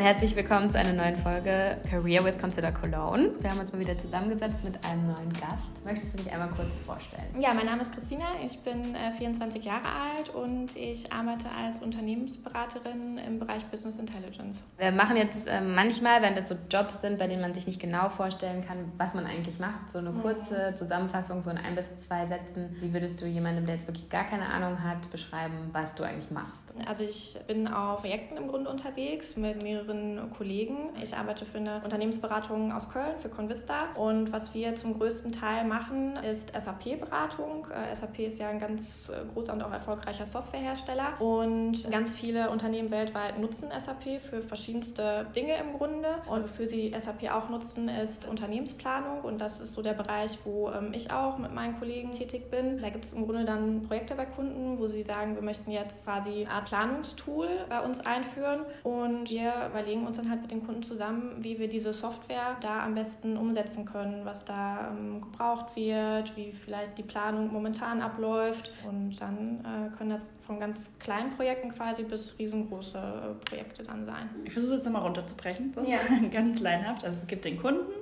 Herzlich willkommen zu einer neuen Folge Career with Consider Cologne. Wir haben uns mal wieder zusammengesetzt mit einem neuen Gast. Möchtest du dich einmal kurz vorstellen? Ja, mein Name ist Christina, ich bin äh, 24 Jahre alt und ich arbeite als Unternehmensberaterin im Bereich Business Intelligence. Wir machen jetzt äh, manchmal, wenn das so Jobs sind, bei denen man sich nicht genau vorstellen kann, was man eigentlich macht, so eine mhm. kurze Zusammenfassung, so in ein bis zwei Sätzen. Wie würdest du jemandem, der jetzt wirklich gar keine Ahnung hat, beschreiben, was du eigentlich machst? Also ich bin auf Projekten im Grunde unterwegs mit mehreren mehreren Kollegen. Ich arbeite für eine Unternehmensberatung aus Köln, für Convista. Und was wir zum größten Teil machen, ist SAP-Beratung. Äh, SAP ist ja ein ganz äh, großer und auch erfolgreicher Softwarehersteller. Und ganz viele Unternehmen weltweit nutzen SAP für verschiedenste Dinge im Grunde. Und wofür sie SAP auch nutzen, ist Unternehmensplanung. Und das ist so der Bereich, wo ähm, ich auch mit meinen Kollegen tätig bin. Da gibt es im Grunde dann Projekte bei Kunden, wo sie sagen, wir möchten jetzt quasi eine Art Planungstool bei uns einführen. Und wir überlegen uns dann halt mit den Kunden zusammen, wie wir diese Software da am besten umsetzen können, was da ähm, gebraucht wird, wie vielleicht die Planung momentan abläuft. Und dann äh, können das von ganz kleinen Projekten quasi bis riesengroße äh, Projekte dann sein. Ich versuche es jetzt nochmal runterzubrechen, so. ja. ganz kleinhaft. Also es gibt den Kunden,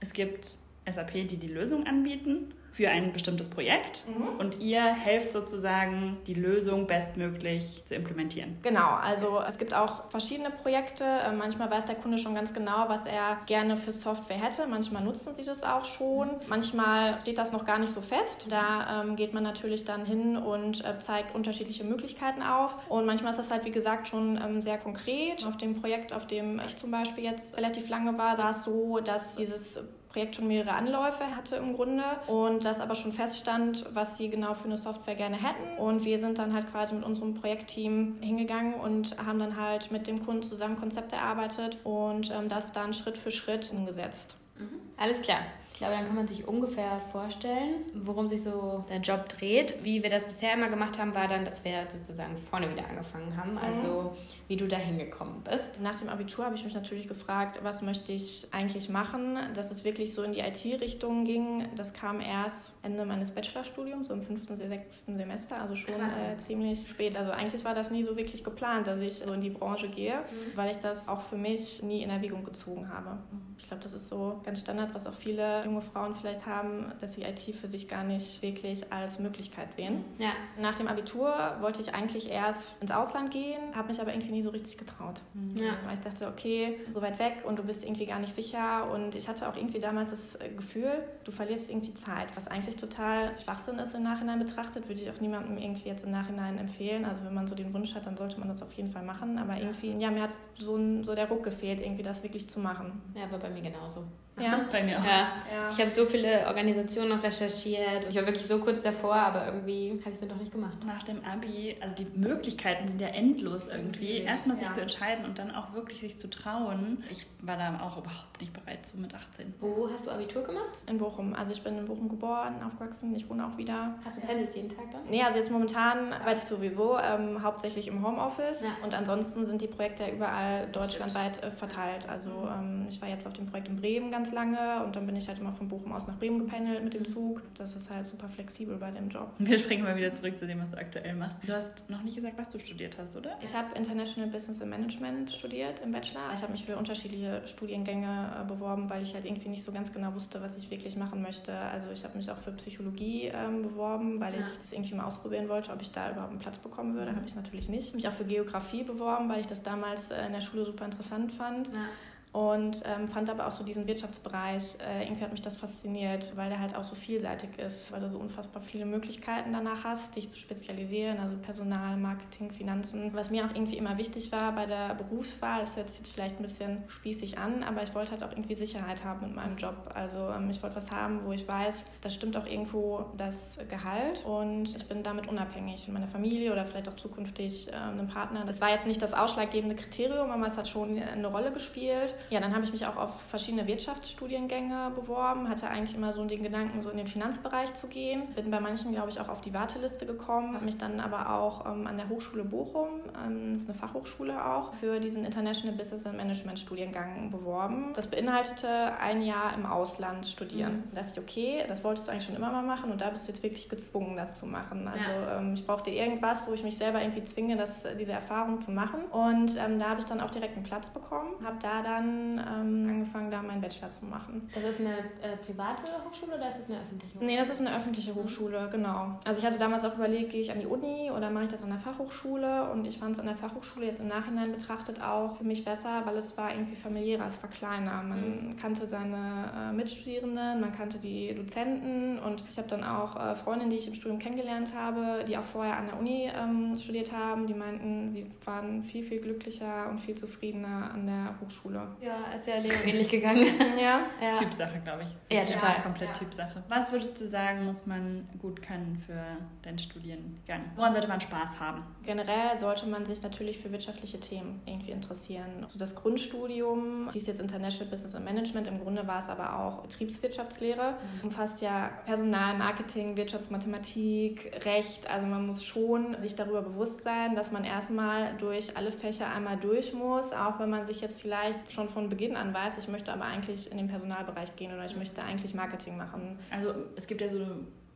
es gibt SAP, die die Lösung anbieten für ein bestimmtes Projekt mhm. und ihr helft sozusagen, die Lösung bestmöglich zu implementieren. Genau, also es gibt auch verschiedene Projekte. Äh, manchmal weiß der Kunde schon ganz genau, was er gerne für Software hätte. Manchmal nutzen sie das auch schon. Manchmal steht das noch gar nicht so fest. Da ähm, geht man natürlich dann hin und äh, zeigt unterschiedliche Möglichkeiten auf. Und manchmal ist das halt, wie gesagt, schon ähm, sehr konkret. Auf dem Projekt, auf dem ich zum Beispiel jetzt relativ lange war, war es so, dass dieses Projekt schon mehrere Anläufe hatte im Grunde und das aber schon feststand, was sie genau für eine Software gerne hätten. Und wir sind dann halt quasi mit unserem Projektteam hingegangen und haben dann halt mit dem Kunden zusammen Konzepte erarbeitet und ähm, das dann Schritt für Schritt umgesetzt. Mhm. Alles klar. Ich glaube, dann kann man sich ungefähr vorstellen, worum sich so der Job dreht. Wie wir das bisher immer gemacht haben, war dann, dass wir sozusagen vorne wieder angefangen haben. Also mhm. wie du da hingekommen bist. Nach dem Abitur habe ich mich natürlich gefragt, was möchte ich eigentlich machen, dass es wirklich so in die IT-Richtung ging. Das kam erst Ende meines Bachelorstudiums, so im fünften, sechsten Semester, also schon äh, ziemlich spät. Also eigentlich war das nie so wirklich geplant, dass ich so in die Branche gehe, mhm. weil ich das auch für mich nie in Erwägung gezogen habe. Ich glaube, das ist so ganz Standard, was auch viele junge Frauen vielleicht haben, dass sie IT für sich gar nicht wirklich als Möglichkeit sehen. Ja. Nach dem Abitur wollte ich eigentlich erst ins Ausland gehen, habe mich aber irgendwie nie so richtig getraut. Mhm. Ja. Weil ich dachte, okay, so weit weg und du bist irgendwie gar nicht sicher. Und ich hatte auch irgendwie damals das Gefühl, du verlierst irgendwie Zeit, was eigentlich total Schwachsinn ist im Nachhinein betrachtet, würde ich auch niemandem irgendwie jetzt im Nachhinein empfehlen. Also wenn man so den Wunsch hat, dann sollte man das auf jeden Fall machen. Aber irgendwie, ja, mir hat so, ein, so der Ruck gefehlt, irgendwie das wirklich zu machen. Ja, war bei mir genauso. Ja, bei mir auch. Ja. ja. Ich habe so viele Organisationen noch recherchiert. Ich war wirklich so kurz davor, aber irgendwie habe ich es dann doch nicht gemacht. Nach dem Abi, also die Möglichkeiten sind ja endlos irgendwie. Erstmal sich ja. zu entscheiden und dann auch wirklich sich zu trauen. Ich war da auch überhaupt nicht bereit zu mit 18. Wo hast du Abitur gemacht? In Bochum. Also ich bin in Bochum geboren, aufgewachsen. Ich wohne auch wieder. Hast du pendelst jeden Tag dann? Nee, also jetzt momentan arbeite ich sowieso ähm, hauptsächlich im Homeoffice. Ja. Und ansonsten sind die Projekte ja überall deutschlandweit äh, verteilt. Also ähm, ich war jetzt auf dem Projekt in Bremen ganz lange und dann bin ich halt immer von Bochum aus nach Bremen gependelt mit dem Zug. Das ist halt super flexibel bei dem Job. Wir springen mal wieder zurück zu dem, was du aktuell machst. Du hast noch nicht gesagt, was du studiert hast, oder? Ich habe International Business and Management studiert im Bachelor. Ich habe mich für unterschiedliche Studiengänge äh, beworben, weil ich halt irgendwie nicht so ganz genau wusste, was ich wirklich machen möchte. Also ich habe mich auch für Psychologie ähm, beworben, weil ja. ich es irgendwie mal ausprobieren wollte, ob ich da überhaupt einen Platz bekommen würde. Mhm. Habe ich natürlich nicht. Mich auch für Geografie beworben, weil ich das damals äh, in der Schule super interessant fand. Ja und ähm, fand aber auch so diesen Wirtschaftsbereich, äh, irgendwie hat mich das fasziniert, weil der halt auch so vielseitig ist, weil du so unfassbar viele Möglichkeiten danach hast, dich zu spezialisieren, also Personal, Marketing, Finanzen. Was mir auch irgendwie immer wichtig war bei der Berufswahl, das hört sich jetzt vielleicht ein bisschen spießig an, aber ich wollte halt auch irgendwie Sicherheit haben mit meinem Job. Also ähm, ich wollte was haben, wo ich weiß, das stimmt auch irgendwo das Gehalt und ich bin damit unabhängig von meiner Familie oder vielleicht auch zukünftig äh, einem Partner. Das war jetzt nicht das ausschlaggebende Kriterium, aber es hat schon eine Rolle gespielt. Ja, dann habe ich mich auch auf verschiedene Wirtschaftsstudiengänge beworben, hatte eigentlich immer so den Gedanken, so in den Finanzbereich zu gehen. Bin bei manchen, glaube ich, auch auf die Warteliste gekommen, habe mich dann aber auch ähm, an der Hochschule Bochum, ähm, das ist eine Fachhochschule auch, für diesen International Business and Management Studiengang beworben. Das beinhaltete ein Jahr im Ausland studieren. Mhm. Da dachte ich, okay, das wolltest du eigentlich schon immer mal machen und da bist du jetzt wirklich gezwungen, das zu machen. Also ja. ähm, ich brauchte irgendwas, wo ich mich selber irgendwie zwinge, das, diese Erfahrung zu machen. Und ähm, da habe ich dann auch direkt einen Platz bekommen, habe da dann ähm, angefangen, da meinen Bachelor zu machen. Das ist eine äh, private Hochschule oder ist das eine öffentliche Hochschule? Nee, das ist eine öffentliche Hochschule, genau. Also ich hatte damals auch überlegt, gehe ich an die Uni oder mache ich das an der Fachhochschule und ich fand es an der Fachhochschule jetzt im Nachhinein betrachtet auch für mich besser, weil es war irgendwie familiärer, es war kleiner. Man mhm. kannte seine äh, Mitstudierenden, man kannte die Dozenten und ich habe dann auch äh, Freundinnen, die ich im Studium kennengelernt habe, die auch vorher an der Uni ähm, studiert haben, die meinten, sie waren viel, viel glücklicher und viel zufriedener an der Hochschule. Ja, ist ja Leo ähnlich gegangen. ja. ja. Typsache, glaube ich. Ja, total. Ja, komplett ja. Typsache. Was würdest du sagen, muss man gut können für deinen Studiengang? Woran sollte man Spaß haben? Generell sollte man sich natürlich für wirtschaftliche Themen irgendwie interessieren. Also das Grundstudium, hieß jetzt International Business and Management, im Grunde war es aber auch Betriebswirtschaftslehre, mhm. umfasst ja Personal, Marketing, Wirtschaftsmathematik, Recht. Also man muss schon sich darüber bewusst sein, dass man erstmal durch alle Fächer einmal durch muss, auch wenn man sich jetzt vielleicht schon von Beginn an weiß, ich möchte aber eigentlich in den Personalbereich gehen oder ich möchte eigentlich Marketing machen. Also es gibt ja so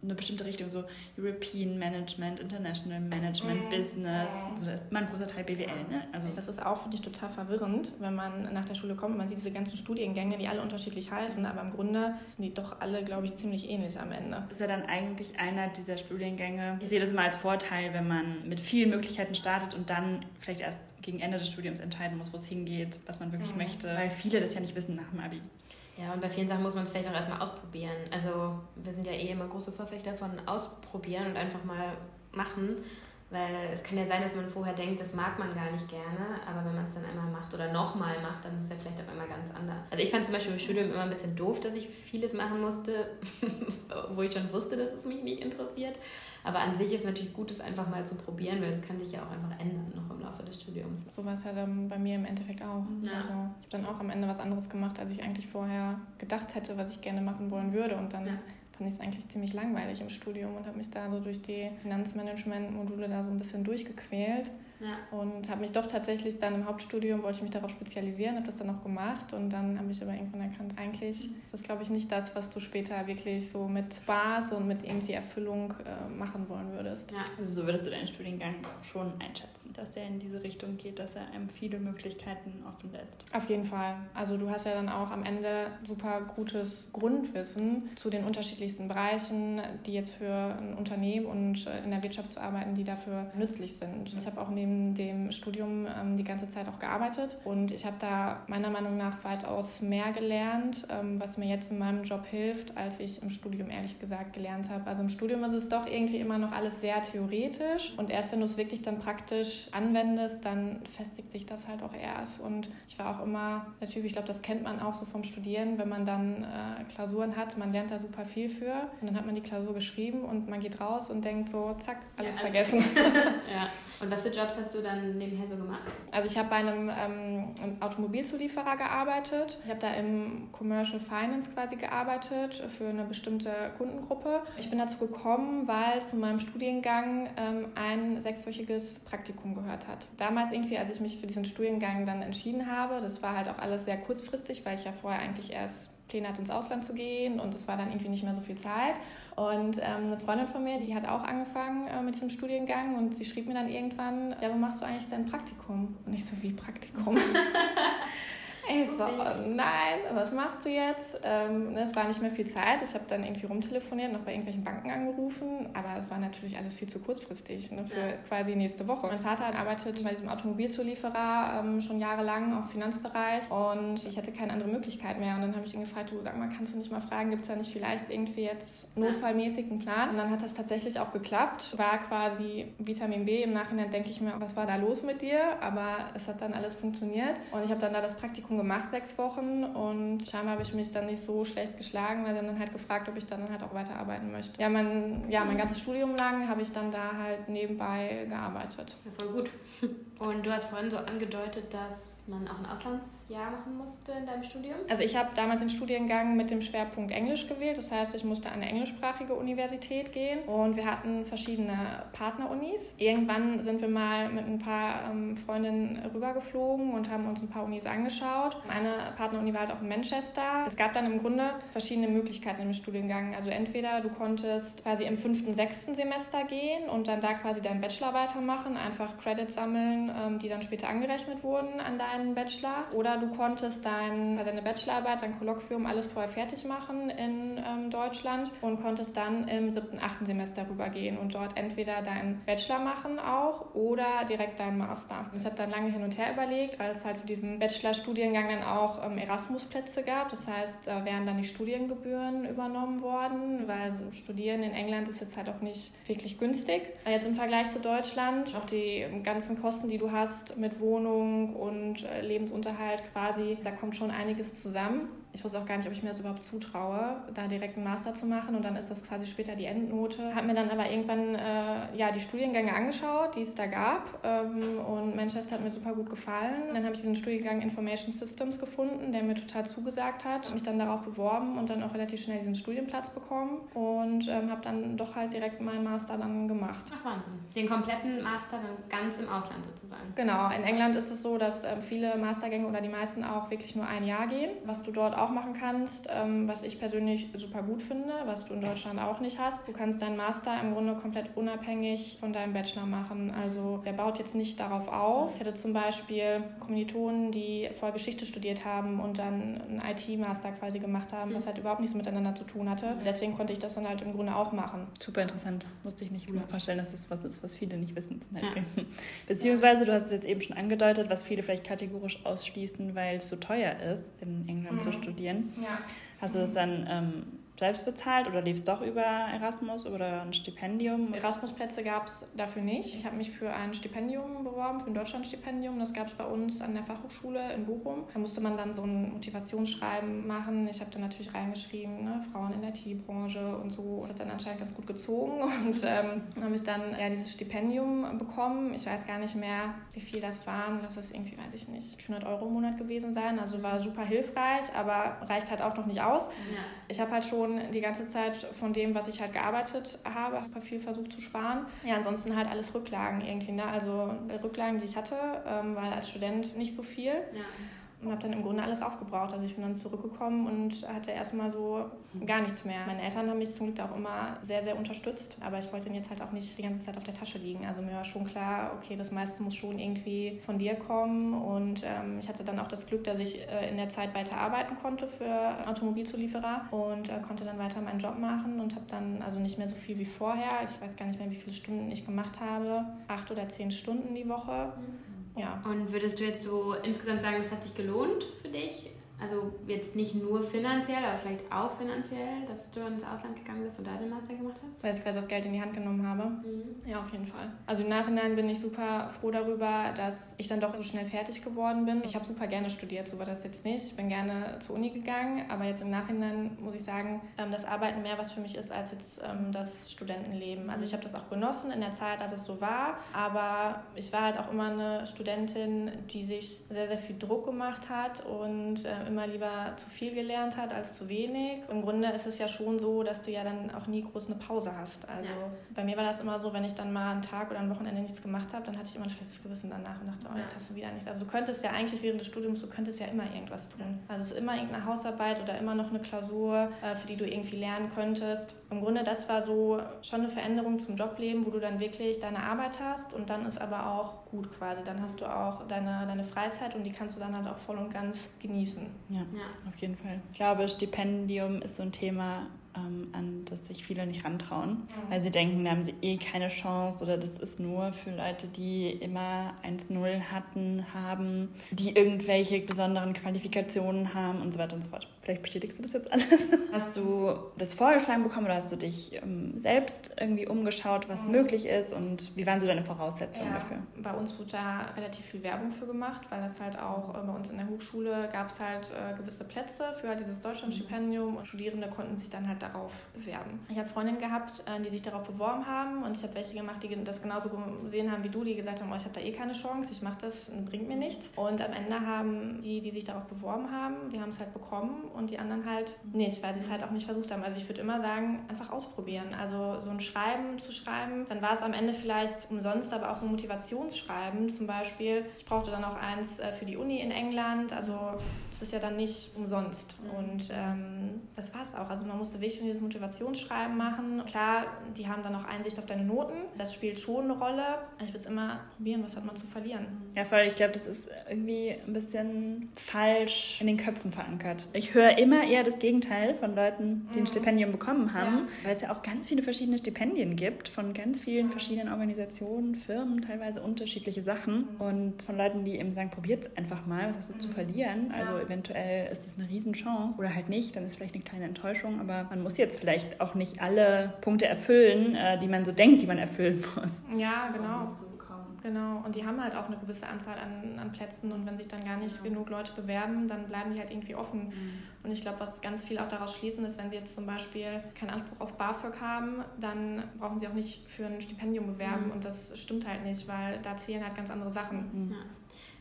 eine bestimmte Richtung, so European Management, International Management, mm. Business. Also das ist immer ein großer Teil BWL. Ne? Also das ist auch, finde ich, total verwirrend, wenn man nach der Schule kommt. Man sieht diese ganzen Studiengänge, die alle unterschiedlich heißen, aber im Grunde sind die doch alle, glaube ich, ziemlich ähnlich am Ende. Ist ja dann eigentlich einer dieser Studiengänge. Ich sehe das immer als Vorteil, wenn man mit vielen Möglichkeiten startet und dann vielleicht erst gegen Ende des Studiums entscheiden muss, wo es hingeht, was man wirklich mhm. möchte, weil viele das ja nicht wissen nach dem Abi. Ja, und bei vielen Sachen muss man es vielleicht auch erstmal ausprobieren. Also wir sind ja eh immer große Verfechter von ausprobieren und einfach mal machen. Weil es kann ja sein, dass man vorher denkt, das mag man gar nicht gerne, aber wenn man es dann einmal macht oder nochmal macht, dann ist es ja vielleicht auf einmal ganz anders. Also ich fand zum Beispiel im Studium immer ein bisschen doof, dass ich vieles machen musste, wo ich schon wusste, dass es mich nicht interessiert. Aber an sich ist natürlich gut, es einfach mal zu probieren, weil es kann sich ja auch einfach ändern noch im Laufe des Studiums. So war es ja dann bei mir im Endeffekt auch. Ja. Also ich habe dann auch am Ende was anderes gemacht, als ich eigentlich vorher gedacht hätte, was ich gerne machen wollen würde. Und dann ja fand ich es eigentlich ziemlich langweilig im Studium und habe mich da so durch die Finanzmanagement-Module da so ein bisschen durchgequält. Ja. Und habe mich doch tatsächlich dann im Hauptstudium, wollte ich mich darauf spezialisieren, habe das dann auch gemacht und dann habe ich aber irgendwann erkannt, eigentlich mhm. ist das, glaube ich, nicht das, was du später wirklich so mit Spaß und mit irgendwie Erfüllung äh, machen wollen würdest. Ja. Also so würdest du deinen Studiengang schon einschätzen, dass er in diese Richtung geht, dass er einem viele Möglichkeiten offen lässt. Auf jeden Fall. Also du hast ja dann auch am Ende super gutes Grundwissen zu den unterschiedlichsten Bereichen, die jetzt für ein Unternehmen und äh, in der Wirtschaft zu arbeiten, die dafür nützlich sind. Ich habe auch neben dem Studium ähm, die ganze Zeit auch gearbeitet und ich habe da meiner Meinung nach weitaus mehr gelernt, ähm, was mir jetzt in meinem Job hilft, als ich im Studium ehrlich gesagt gelernt habe. Also im Studium ist es doch irgendwie immer noch alles sehr theoretisch und erst wenn du es wirklich dann praktisch anwendest, dann festigt sich das halt auch erst. Und ich war auch immer Typ, ich glaube, das kennt man auch so vom Studieren, wenn man dann äh, Klausuren hat, man lernt da super viel für und dann hat man die Klausur geschrieben und man geht raus und denkt so, zack, alles ja, vergessen. ja. Und was für Jobs hast du dann nebenher so gemacht? Also ich habe bei einem ähm, Automobilzulieferer gearbeitet. Ich habe da im Commercial Finance quasi gearbeitet für eine bestimmte Kundengruppe. Ich bin dazu gekommen, weil zu meinem Studiengang ähm, ein sechswöchiges Praktikum gehört hat. Damals irgendwie, als ich mich für diesen Studiengang dann entschieden habe, das war halt auch alles sehr kurzfristig, weil ich ja vorher eigentlich erst Pläne hatte, ins Ausland zu gehen und es war dann irgendwie nicht mehr so viel Zeit. Und ähm, eine Freundin von mir, die hat auch angefangen äh, mit diesem Studiengang und sie schrieb mir dann irgendwann, ja, wo machst du eigentlich dein Praktikum? Und ich so, wie Praktikum? Ich so, nein, was machst du jetzt? Ähm, es war nicht mehr viel Zeit. Ich habe dann irgendwie rumtelefoniert, noch bei irgendwelchen Banken angerufen, aber es war natürlich alles viel zu kurzfristig ne, für ja. quasi nächste Woche. Mein Vater arbeitet bei diesem Automobilzulieferer ähm, schon jahrelang im Finanzbereich und ich hatte keine andere Möglichkeit mehr. Und dann habe ich ihn gefragt, du sag mal, kannst du nicht mal fragen, gibt es da nicht vielleicht irgendwie jetzt notfallmäßig einen Plan? Und dann hat das tatsächlich auch geklappt. War quasi Vitamin B. Im Nachhinein denke ich mir, was war da los mit dir? Aber es hat dann alles funktioniert und ich habe dann da das Praktikum Praktikum gemacht, sechs Wochen. Und scheinbar habe ich mich dann nicht so schlecht geschlagen, weil sie haben dann halt gefragt, ob ich dann halt auch weiterarbeiten möchte. Ja, mein, ja, mein ganzes Studium lang habe ich dann da halt nebenbei gearbeitet. Ja, voll gut. Und du hast vorhin so angedeutet, dass man auch ein Auslands Jahr machen musste in deinem Studium? Also ich habe damals den Studiengang mit dem Schwerpunkt Englisch gewählt. Das heißt, ich musste an eine englischsprachige Universität gehen und wir hatten verschiedene Partnerunis. Irgendwann sind wir mal mit ein paar ähm, Freundinnen rübergeflogen und haben uns ein paar Unis angeschaut. Meine Partneruni war halt auch in Manchester. Es gab dann im Grunde verschiedene Möglichkeiten im Studiengang. Also entweder du konntest quasi im fünften, sechsten Semester gehen und dann da quasi deinen Bachelor weitermachen, einfach Credits sammeln, ähm, die dann später angerechnet wurden an deinen Bachelor. Oder du konntest dein, deine Bachelorarbeit, dein Kolloquium, alles vorher fertig machen in ähm, Deutschland und konntest dann im siebten, achten Semester rübergehen und dort entweder deinen Bachelor machen auch oder direkt deinen Master. Ich habe dann lange hin und her überlegt, weil es halt für diesen Bachelorstudiengang dann auch ähm, Erasmus-Plätze gab. Das heißt, da wären dann die Studiengebühren übernommen worden, weil Studieren in England ist jetzt halt auch nicht wirklich günstig. Jetzt im Vergleich zu Deutschland, auch die ganzen Kosten, die du hast mit Wohnung und äh, Lebensunterhalt quasi, da kommt schon einiges zusammen ich wusste auch gar nicht, ob ich mir das überhaupt zutraue, da direkt einen Master zu machen und dann ist das quasi später die Endnote. Habe mir dann aber irgendwann äh, ja, die Studiengänge angeschaut, die es da gab ähm, und Manchester hat mir super gut gefallen. Dann habe ich diesen Studiengang Information Systems gefunden, der mir total zugesagt hat, mich dann darauf beworben und dann auch relativ schnell diesen Studienplatz bekommen und ähm, habe dann doch halt direkt meinen Master dann gemacht. Ach Wahnsinn. Den kompletten Master dann ganz im Ausland sozusagen. Genau, in England ist es so, dass äh, viele Mastergänge oder die meisten auch wirklich nur ein Jahr gehen, was du dort auch auch machen kannst, ähm, was ich persönlich super gut finde, was du in Deutschland auch nicht hast. Du kannst deinen Master im Grunde komplett unabhängig von deinem Bachelor machen. Also der baut jetzt nicht darauf auf. Ich hätte zum Beispiel Kommilitonen, die vorher Geschichte studiert haben und dann einen IT-Master quasi gemacht haben, was halt überhaupt nichts miteinander zu tun hatte. Deswegen konnte ich das dann halt im Grunde auch machen. Super interessant. Musste ich nicht gut vorstellen, dass das was ist, was viele nicht wissen zum Beispiel. Ja. Beziehungsweise, du hast es jetzt eben schon angedeutet, was viele vielleicht kategorisch ausschließen, weil es so teuer ist, in England mhm. zu studieren studieren. Ja. Hast du das dann ähm, selbst bezahlt oder lief es doch über Erasmus oder ein Stipendium? Erasmus-Plätze gab es dafür nicht. Ich habe mich für ein Stipendium beworben, für ein Deutschlandstipendium. Das gab es bei uns an der Fachhochschule in Bochum. Da musste man dann so ein Motivationsschreiben machen. Ich habe dann natürlich reingeschrieben, ne, Frauen in der IT-Branche und so. Das hat dann anscheinend ganz gut gezogen und ähm, habe ich dann ja dieses Stipendium bekommen. Ich weiß gar nicht mehr, wie viel das waren. Das ist irgendwie, weiß ich nicht, 400 Euro im Monat gewesen sein. Also war super hilfreich, aber reicht halt auch noch nicht aus. Ja. Ich habe halt schon schon die ganze Zeit von dem, was ich halt gearbeitet habe, super viel versucht zu sparen. Ja, ansonsten halt alles Rücklagen irgendwie, ne? Also Rücklagen, die ich hatte, ähm, weil als Student nicht so viel. Ja und habe dann im Grunde alles aufgebraucht. Also ich bin dann zurückgekommen und hatte erstmal so gar nichts mehr. Meine Eltern haben mich zum Glück auch immer sehr, sehr unterstützt, aber ich wollte jetzt halt auch nicht die ganze Zeit auf der Tasche liegen. Also mir war schon klar, okay, das meiste muss schon irgendwie von dir kommen und ähm, ich hatte dann auch das Glück, dass ich äh, in der Zeit weiter arbeiten konnte für Automobilzulieferer und äh, konnte dann weiter meinen Job machen und habe dann also nicht mehr so viel wie vorher. Ich weiß gar nicht mehr, wie viele Stunden ich gemacht habe. Acht oder zehn Stunden die Woche. Mhm ja. Und würdest du jetzt so insgesamt sagen, das hat sich gelohnt für dich? Also jetzt nicht nur finanziell, aber vielleicht auch finanziell, dass du ins Ausland gegangen bist und da den Master gemacht hast? Weil ich quasi das Geld in die Hand genommen habe. Mhm. Ja, auf jeden Fall. Also im Nachhinein bin ich super froh darüber, dass ich dann doch so schnell fertig geworden bin. Ich habe super gerne studiert, so war das jetzt nicht. Ich bin gerne zur Uni gegangen, aber jetzt im Nachhinein muss ich sagen, ähm, das Arbeiten mehr was für mich ist als jetzt ähm, das Studentenleben. Also ich habe das auch genossen in der Zeit, als es so war, aber ich war halt auch immer eine Studentin, die sich sehr, sehr viel Druck gemacht hat und äh, immer lieber zu viel gelernt hat als zu wenig. Im Grunde ist es ja schon so, dass du ja dann auch nie groß eine Pause hast. Also ja. bei mir war das immer so, wenn ich dann mal einen Tag oder ein Wochenende nichts gemacht habe, dann hatte ich immer ein schlechtes Gewissen danach und dachte, oh, jetzt hast du wieder nichts. Also du könntest ja eigentlich während des Studiums, du könntest ja immer irgendwas tun. Also es ist immer irgendeine Hausarbeit oder immer noch eine Klausur, äh, für die du irgendwie lernen könntest. Im Grunde, das war so schon eine Veränderung zum Jobleben, wo du dann wirklich deine Arbeit hast und dann ist aber auch gut quasi. Dann hast du auch deine, deine Freizeit und die kannst du dann halt auch voll und ganz genießen. Ja, ja, auf jeden Fall. Ich glaube, Stipendium ist so ein Thema, ähm, an das sich viele nicht rantrauen, weil sie denken, da haben sie eh keine Chance oder das ist nur für Leute, die immer 1-0 hatten, haben, die irgendwelche besonderen Qualifikationen haben und so weiter und so fort. Vielleicht bestätigst du das jetzt alles. Hast du das vorgeschlagen bekommen oder hast du dich ähm, selbst irgendwie umgeschaut, was mhm. möglich ist und wie waren so deine Voraussetzungen ja, dafür? Bei uns wurde da relativ viel Werbung für gemacht, weil das halt auch äh, bei uns in der Hochschule gab es halt äh, gewisse Plätze für halt dieses Deutschlandstipendium und Studierende konnten sich dann halt darauf bewerben. Ich habe Freundinnen gehabt, äh, die sich darauf beworben haben und ich habe welche gemacht, die das genauso gesehen haben wie du, die gesagt haben, oh, ich habe da eh keine Chance, ich mache das, bringt mir nichts. Und am Ende haben die, die sich darauf beworben haben, wir haben es halt bekommen und die anderen halt nicht, weil sie es halt auch nicht versucht haben. Also ich würde immer sagen, einfach ausprobieren. Also so ein Schreiben zu schreiben, dann war es am Ende vielleicht umsonst, aber auch so ein Motivationsschreiben zum Beispiel. Ich brauchte dann auch eins äh, für die Uni in England, also es ist ja dann nicht umsonst. Mhm. Und ähm, das war es auch. Also man musste wirklich dieses Motivationsschreiben machen. Klar, die haben dann auch Einsicht auf deine Noten. Das spielt schon eine Rolle. Ich würde es immer probieren, was hat man zu verlieren. Ja, voll. Ich glaube, das ist irgendwie ein bisschen falsch in den Köpfen verankert. Ich höre immer eher das Gegenteil von Leuten, die ein mhm. Stipendium bekommen haben, ja. weil es ja auch ganz viele verschiedene Stipendien gibt von ganz vielen verschiedenen Organisationen, Firmen, teilweise unterschiedliche Sachen. Mhm. Und von Leuten, die eben sagen, probiert es einfach mal, was hast du zu mhm. verlieren? Also eventuell ist es eine Riesenchance oder halt nicht, dann ist vielleicht eine kleine Enttäuschung, aber man muss jetzt vielleicht auch nicht alle Punkte erfüllen, äh, die man so denkt, die man erfüllen muss. Ja, genau. Genau, und die haben halt auch eine gewisse Anzahl an, an Plätzen und wenn sich dann gar nicht genau. genug Leute bewerben, dann bleiben die halt irgendwie offen. Mhm. Und ich glaube, was ganz viel auch daraus schließen ist, wenn sie jetzt zum Beispiel keinen Anspruch auf BAföG haben, dann brauchen sie auch nicht für ein Stipendium bewerben mhm. und das stimmt halt nicht, weil da zählen halt ganz andere Sachen. Mhm. Ja.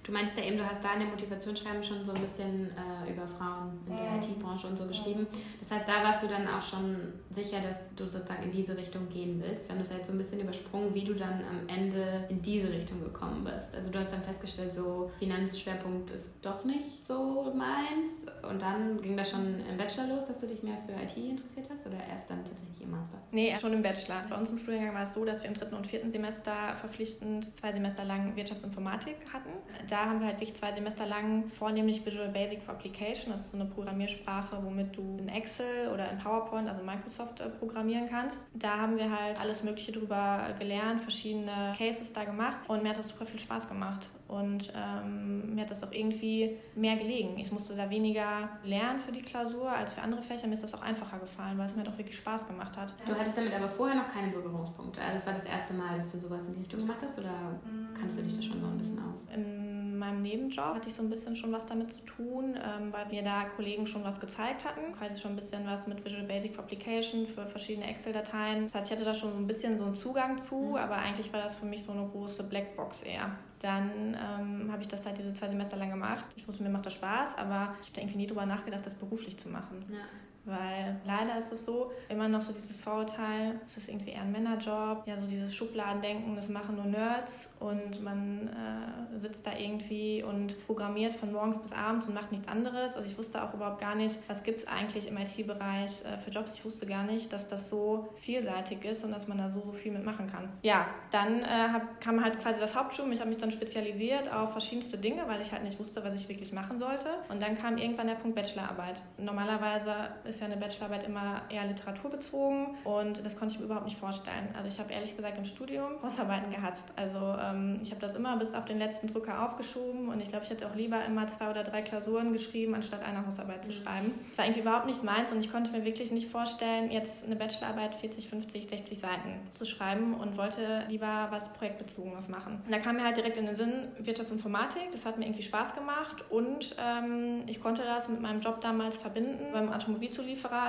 Du meinst ja eben, du hast da in dem Motivationsschreiben schon so ein bisschen äh, über Frauen in der IT-Branche und so geschrieben. Das heißt, da warst du dann auch schon sicher, dass du sozusagen in diese Richtung gehen willst. Wir haben das ja jetzt so ein bisschen übersprungen, wie du dann am Ende in diese Richtung gekommen bist. Also du hast dann festgestellt, so Finanzschwerpunkt ist doch nicht so meins. Und dann ging das schon im Bachelor los, dass du dich mehr für IT interessiert hast oder erst dann tatsächlich im Master? Nee, schon im Bachelor. Bei uns im Studiengang war es so, dass wir im dritten und vierten Semester verpflichtend zwei Semester lang Wirtschaftsinformatik hatten da haben wir halt wirklich zwei Semester lang vornehmlich Visual Basic for Application. Das ist so eine Programmiersprache, womit du in Excel oder in PowerPoint, also Microsoft, äh, programmieren kannst. Da haben wir halt alles Mögliche drüber gelernt, verschiedene Cases da gemacht und mir hat das super viel Spaß gemacht. Und ähm, mir hat das auch irgendwie mehr gelegen. Ich musste da weniger lernen für die Klausur als für andere Fächer. Mir ist das auch einfacher gefallen, weil es mir doch wirklich Spaß gemacht hat. Du hattest damit aber vorher noch keine Berührungspunkte. Also es war das erste Mal, dass du sowas in die Richtung gemacht hast oder kannst du dich da schon so ein bisschen aus? Im meinem Nebenjob hatte ich so ein bisschen schon was damit zu tun, ähm, weil mir da Kollegen schon was gezeigt hatten. Quasi schon ein bisschen was mit Visual Basic Application für verschiedene Excel-Dateien. Das heißt, ich hatte da schon so ein bisschen so einen Zugang zu, mhm. aber eigentlich war das für mich so eine große Blackbox eher. Dann ähm, habe ich das halt diese zwei Semester lang gemacht. Ich wusste, mir macht das Spaß, aber ich habe da irgendwie nie drüber nachgedacht, das beruflich zu machen. Ja. Weil leider ist es so, immer noch so dieses Vorurteil, es ist irgendwie eher ein Männerjob, ja, so dieses Schubladendenken, das machen nur Nerds und man äh, sitzt da irgendwie und programmiert von morgens bis abends und macht nichts anderes. Also ich wusste auch überhaupt gar nicht, was gibt es eigentlich im IT-Bereich äh, für Jobs. Ich wusste gar nicht, dass das so vielseitig ist und dass man da so, so viel mitmachen kann. Ja, dann äh, hab, kam halt quasi das Hauptstudium. Ich habe mich dann spezialisiert auf verschiedenste Dinge, weil ich halt nicht wusste, was ich wirklich machen sollte. Und dann kam irgendwann der Punkt Bachelorarbeit. Normalerweise ist ja eine Bachelorarbeit immer eher literaturbezogen und das konnte ich mir überhaupt nicht vorstellen. Also ich habe ehrlich gesagt im Studium Hausarbeiten gehasst. Also ähm, ich habe das immer bis auf den letzten Drücker aufgeschoben und ich glaube, ich hätte auch lieber immer zwei oder drei Klausuren geschrieben, anstatt eine Hausarbeit zu mhm. schreiben. Das war eigentlich überhaupt nicht meins und ich konnte mir wirklich nicht vorstellen, jetzt eine Bachelorarbeit 40, 50, 60 Seiten zu schreiben und wollte lieber was projektbezogenes machen. Und da kam mir halt direkt in den Sinn Wirtschaftsinformatik. Das hat mir irgendwie Spaß gemacht und ähm, ich konnte das mit meinem Job damals verbinden beim Automobilzulieferer.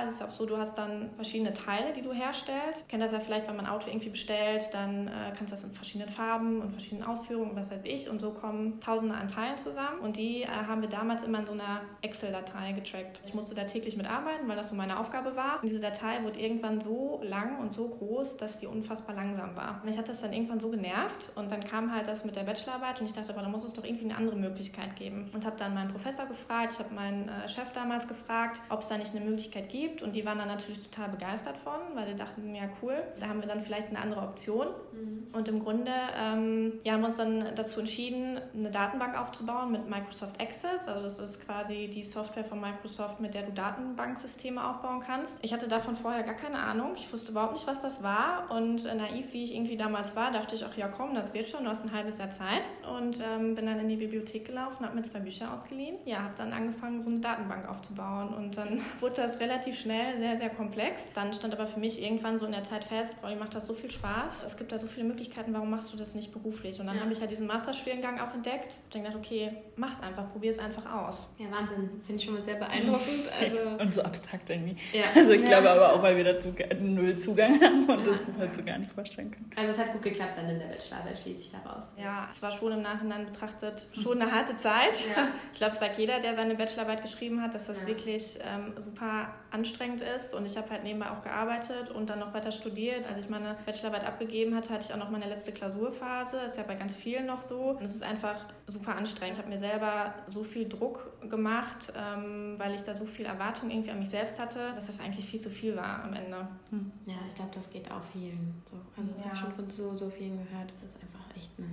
Es ist auch so, du hast dann verschiedene Teile, die du herstellst. Kennt das ja vielleicht, wenn man ein Auto irgendwie bestellt, dann äh, kannst du das in verschiedenen Farben und verschiedenen Ausführungen und was weiß ich. Und so kommen tausende an Teilen zusammen. Und die äh, haben wir damals immer in so einer Excel-Datei getrackt. Ich musste da täglich mitarbeiten, weil das so meine Aufgabe war. Und diese Datei wurde irgendwann so lang und so groß, dass die unfassbar langsam war. Mich hat das dann irgendwann so genervt. Und dann kam halt das mit der Bachelorarbeit und ich dachte, aber da muss es doch irgendwie eine andere Möglichkeit geben. Und habe dann meinen Professor gefragt, ich habe meinen äh, Chef damals gefragt, ob es da nicht eine Möglichkeit gibt. Und die waren dann natürlich total begeistert von, weil sie dachten, ja cool, da haben wir dann vielleicht eine andere Option. Mhm. Und im Grunde ähm, ja, haben wir uns dann dazu entschieden, eine Datenbank aufzubauen mit Microsoft Access. Also das ist quasi die Software von Microsoft, mit der du Datenbanksysteme aufbauen kannst. Ich hatte davon vorher gar keine Ahnung. Ich wusste überhaupt nicht, was das war. Und naiv, wie ich irgendwie damals war, dachte ich auch, ja komm, das wird schon, du hast ein halbes Jahr Zeit. Und ähm, bin dann in die Bibliothek gelaufen, habe mir zwei Bücher ausgeliehen. Ja, habe dann angefangen, so eine Datenbank aufzubauen. Und dann wurde das das relativ schnell sehr, sehr komplex. Dann stand aber für mich irgendwann so in der Zeit fest, boah, macht das so viel Spaß. Es gibt da so viele Möglichkeiten, warum machst du das nicht beruflich? Und dann ja. habe ich ja diesen Masterstudiengang auch entdeckt. Ich gedacht, okay, mach's einfach, probier es einfach aus. Ja, Wahnsinn. Finde ich schon mal sehr beeindruckend. Also und so abstrakt irgendwie. Ja. Also ich glaube aber auch, weil wir dazu null Zugang haben und uns das halt so gar nicht vorstellen können. Also es hat gut geklappt dann in der Bachelorarbeit, schließe ich daraus. Ja, es war schon im Nachhinein betrachtet schon eine harte Zeit. Ja. Ich glaube, es sagt jeder, der seine Bachelorarbeit geschrieben hat, dass das ja. wirklich ähm, super anstrengend ist. Und ich habe halt nebenbei auch gearbeitet und dann noch weiter studiert. Als ich meine Bachelorarbeit abgegeben hatte, hatte ich auch noch meine letzte Klausurphase. Das ist ja bei ganz vielen noch so. Und es ist einfach super anstrengend. Ich habe mir selber so viel Druck gemacht, ähm, weil ich da so viel Erwartung irgendwie an mich selbst hatte, dass das eigentlich viel zu viel war am Ende. Hm. Ja, ich glaube, das geht auch vielen so. Also das ja. habe ich schon von so, so vielen gehört. Das ist einfach echt eine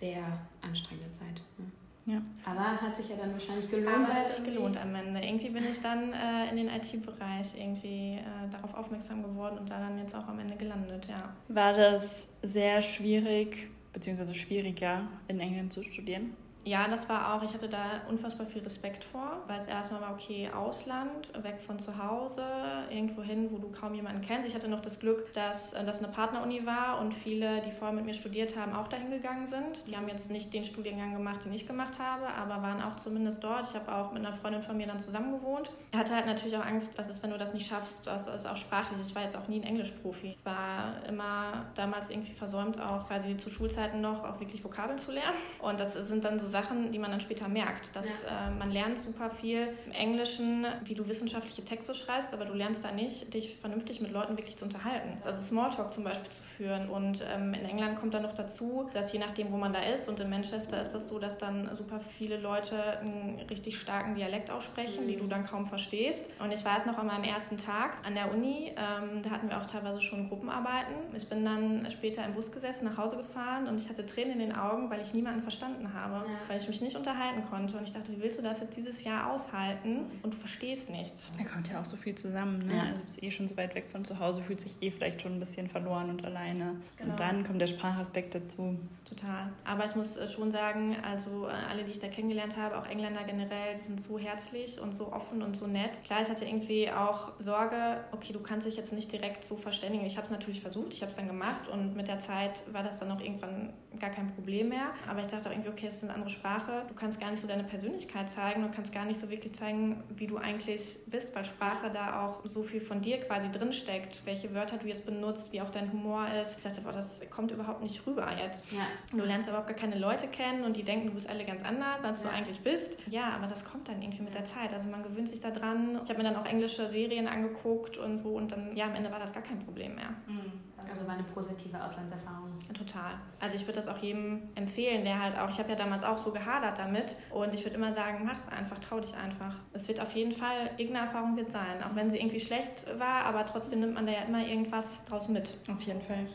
sehr anstrengende Zeit. Ne? Ja. Aber hat sich ja dann wahrscheinlich gelohnt. Aber hat sich gelohnt am Ende. Irgendwie bin ich dann äh, in den IT-Bereich irgendwie äh, darauf aufmerksam geworden und da dann jetzt auch am Ende gelandet, ja. War das sehr schwierig, beziehungsweise schwieriger, in England zu studieren? Ja, das war auch, ich hatte da unfassbar viel Respekt vor, weil es erstmal war, okay, Ausland, weg von zu Hause, irgendwo hin, wo du kaum jemanden kennst. Ich hatte noch das Glück, dass äh, das eine Partneruni war und viele, die vorher mit mir studiert haben, auch dahin gegangen sind. Die haben jetzt nicht den Studiengang gemacht, den ich gemacht habe, aber waren auch zumindest dort. Ich habe auch mit einer Freundin von mir dann zusammen gewohnt. Ich hatte halt natürlich auch Angst, was ist, wenn du das nicht schaffst. Das ist auch sprachlich. Ich war jetzt auch nie ein Englischprofi. Es war immer damals irgendwie versäumt, auch quasi zu Schulzeiten noch auch wirklich Vokabeln zu lernen. Und das sind dann so Sachen, die man dann später merkt. Dass ja. äh, man lernt super viel im Englischen, wie du wissenschaftliche Texte schreibst, aber du lernst da nicht, dich vernünftig mit Leuten wirklich zu unterhalten. Also Smalltalk zum Beispiel zu führen. Und ähm, in England kommt dann noch dazu, dass je nachdem, wo man da ist, und in Manchester ist das so, dass dann super viele Leute einen richtig starken Dialekt aussprechen, mhm. die du dann kaum verstehst. Und ich weiß noch an meinem ersten Tag an der Uni, ähm, da hatten wir auch teilweise schon Gruppenarbeiten. Ich bin dann später im Bus gesessen, nach Hause gefahren und ich hatte Tränen in den Augen, weil ich niemanden verstanden habe, ja. Weil ich mich nicht unterhalten konnte. Und ich dachte, wie willst du das jetzt dieses Jahr aushalten? Und du verstehst nichts. Da kommt ja auch so viel zusammen. Ne? Ja. Also du bist eh schon so weit weg von zu Hause, fühlt sich eh vielleicht schon ein bisschen verloren und alleine. Genau. Und dann kommt der Sprachaspekt dazu. Total. Aber ich muss äh, schon sagen, also äh, alle, die ich da kennengelernt habe, auch Engländer generell, die sind so herzlich und so offen und so nett. Klar, ich hatte irgendwie auch Sorge, okay, du kannst dich jetzt nicht direkt so verständigen. Ich habe es natürlich versucht, ich habe es dann gemacht und mit der Zeit war das dann auch irgendwann gar kein Problem mehr. Aber ich dachte auch irgendwie, okay, es eine andere Sprache. Du kannst gar nicht so deine Persönlichkeit zeigen. Du kannst gar nicht so wirklich zeigen, wie du eigentlich bist, weil Sprache da auch so viel von dir quasi drinsteckt. Welche Wörter du jetzt benutzt, wie auch dein Humor ist. Ich dachte, boah, das kommt überhaupt nicht rüber jetzt. Ja. Du lernst überhaupt gar keine Leute kennen und die denken, du bist alle ganz anders, als ja. du eigentlich bist. Ja, aber das kommt dann irgendwie mit der Zeit. Also man gewöhnt sich da dran. Ich habe mir dann auch englische Serien angeguckt und so und dann, ja, am Ende war das gar kein Problem mehr. Mhm. Also war eine positive Auslandserfahrung. Total. Also ich würde das auch jedem empfehlen, der halt auch, ich habe ja damals auch so gehadert damit und ich würde immer sagen, mach's einfach, trau dich einfach. Es wird auf jeden Fall, irgendeine Erfahrung wird sein, auch wenn sie irgendwie schlecht war, aber trotzdem nimmt man da ja immer irgendwas draus mit. Auf jeden Fall